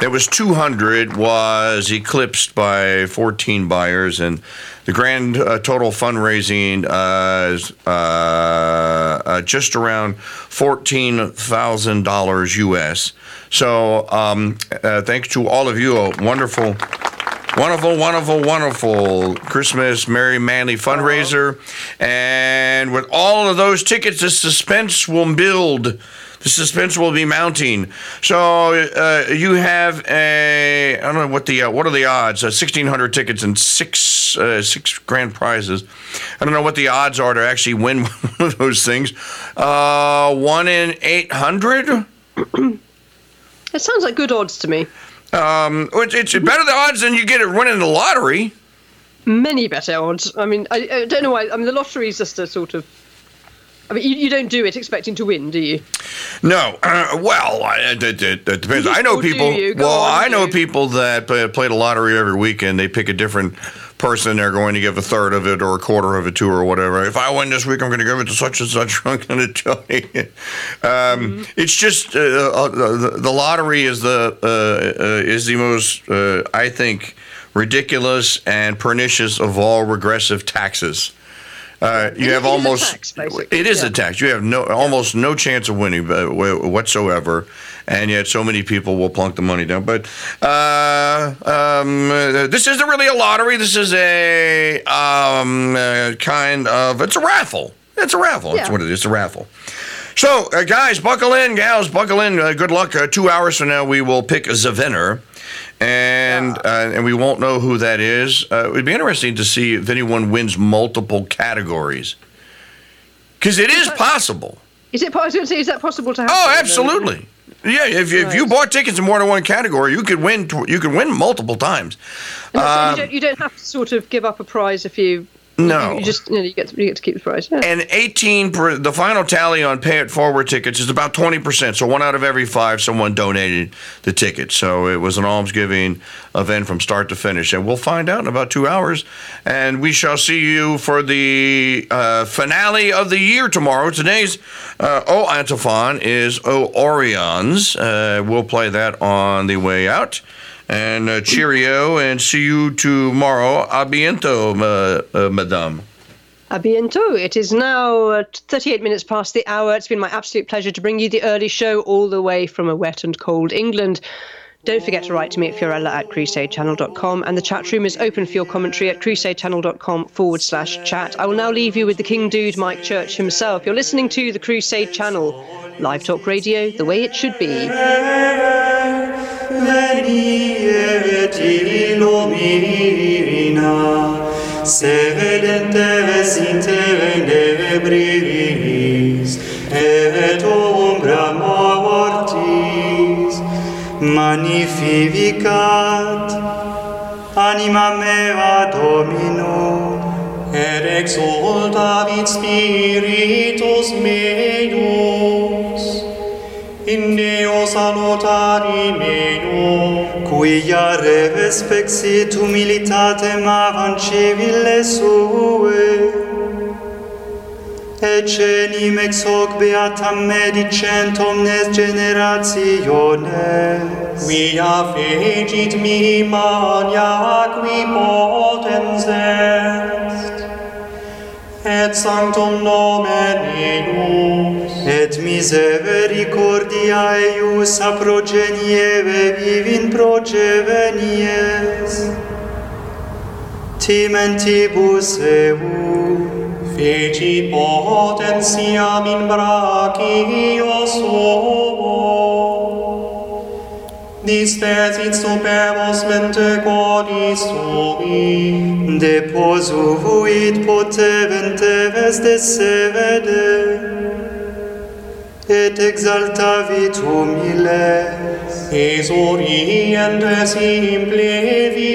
that was 200 was eclipsed by 14 buyers, and the grand uh, total fundraising uh, is uh, uh, just around $14,000 US. So um, uh, thanks to all of you, a wonderful Wonderful, wonderful, wonderful Christmas Merry Manly fundraiser. And with all of those tickets, the suspense will build. The suspense will be mounting. So uh, you have a I don't know what the uh, what are the odds? Uh, Sixteen hundred tickets and six uh, six grand prizes. I don't know what the odds are to actually win (laughs) one of those things. Uh, one in eight hundred. It sounds like good odds to me. Um, it's, it's better the odds than you get it winning the lottery. Many better odds. I mean, I, I don't know why. I mean, the lottery is just a sort of. I mean, you, you don't do it expecting to win, do you? No, uh, well, it, it, it depends. I know people. Well, on, I know do. people that play, play the lottery every weekend. They pick a different person. They're going to give a third of it or a quarter of it to or whatever. If I win this week, I'm going to give it to such and such. (laughs) I'm going to tell you. Um, Mm-hmm. It's just uh, uh, the, the lottery is the uh, uh, is the most uh, I think ridiculous and pernicious of all regressive taxes. Uh, you have it is a almost tax, it is yeah. a tax. You have no almost no chance of winning uh, whatsoever, and yet so many people will plunk the money down. But uh, um, uh, this isn't really a lottery. This is a um, uh, kind of it's a raffle. It's a raffle. Yeah. what it is. It's a raffle. So, uh, guys, buckle in, gals, buckle in. Uh, good luck. Uh, two hours from now, we will pick a winner, and uh, and we won't know who that is. Uh, it would be interesting to see if anyone wins multiple categories, because it is possible. Is it? po- I was going to say, is that possible to happen? Oh, absolutely. Yeah, if, if you bought tickets in more than one category, you could win. You could win multiple times. So Um, you, don't, you don't have to sort of give up a prize if you. No. You, just you, know, you get to, you get to keep the prize. Yeah. And 18, per, the final tally on pay it forward tickets is about 20%. So one out of every five, someone donated the ticket. So it was an almsgiving event from start to finish. And we'll find out in about two hours. And we shall see you for the uh, finale of the year tomorrow. Today's uh, O Antiphon is O Oriens. Uh, we'll play that on the way out. And uh, cheerio, and see you tomorrow. A bientôt, uh, uh, madame. A bientôt. It is now uh, 38 minutes past the hour. It's been my absolute pleasure to bring you the early show all the way from a wet and cold England. Don't forget to write to me at Fiorella at crusadechannel.com and the chat room is open for your commentary at crusadechannel.com forward slash chat. I will now leave you with the King Dude Mike Church himself. You're listening to the Crusade Channel, live talk radio the way it should be. Et magnificat. Anima mea Domino et exultavit spiritus meus. In Deo salutari meo quia reves pexitum humilitatem avant civile sue ecenim ex hoc beatam medicent omnes generationes. Quia fegit mihi mania qui potens est, et sanctum nomen eius, et misericordia eius a progenieve vivin procevenies, timentibus eus, feci potentiam in brachio suo distesit superbos mente quodis sumi deposuvuit potevente veste se vede et exaltavit humiles. Eis orientes simple vi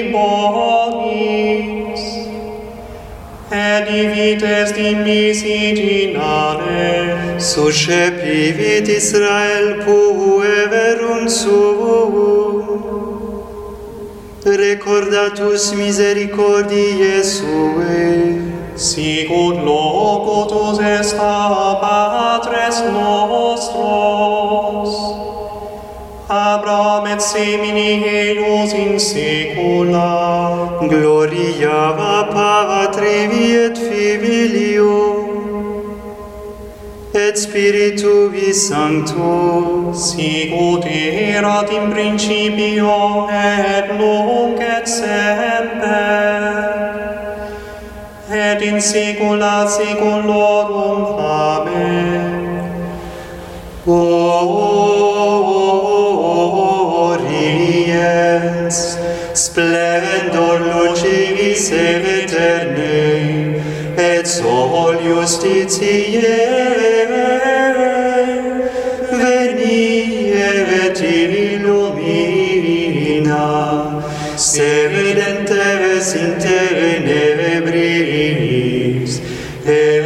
e divides in misigine, suscepivit Israel pueverum suum. Recordatus misericordiae sue, sicut locutus est a patres nostros. Abraham et semini eius in saecula, gloria va Mariae et Filio, et Spiritui Sancto sicut erat in principio et nunc et semper et in saecula saeculorum amen. O Oriens splendor lucinis in eterne, et sol justitiae, veni et in illumina, se vedente ves in te nevebrinis, et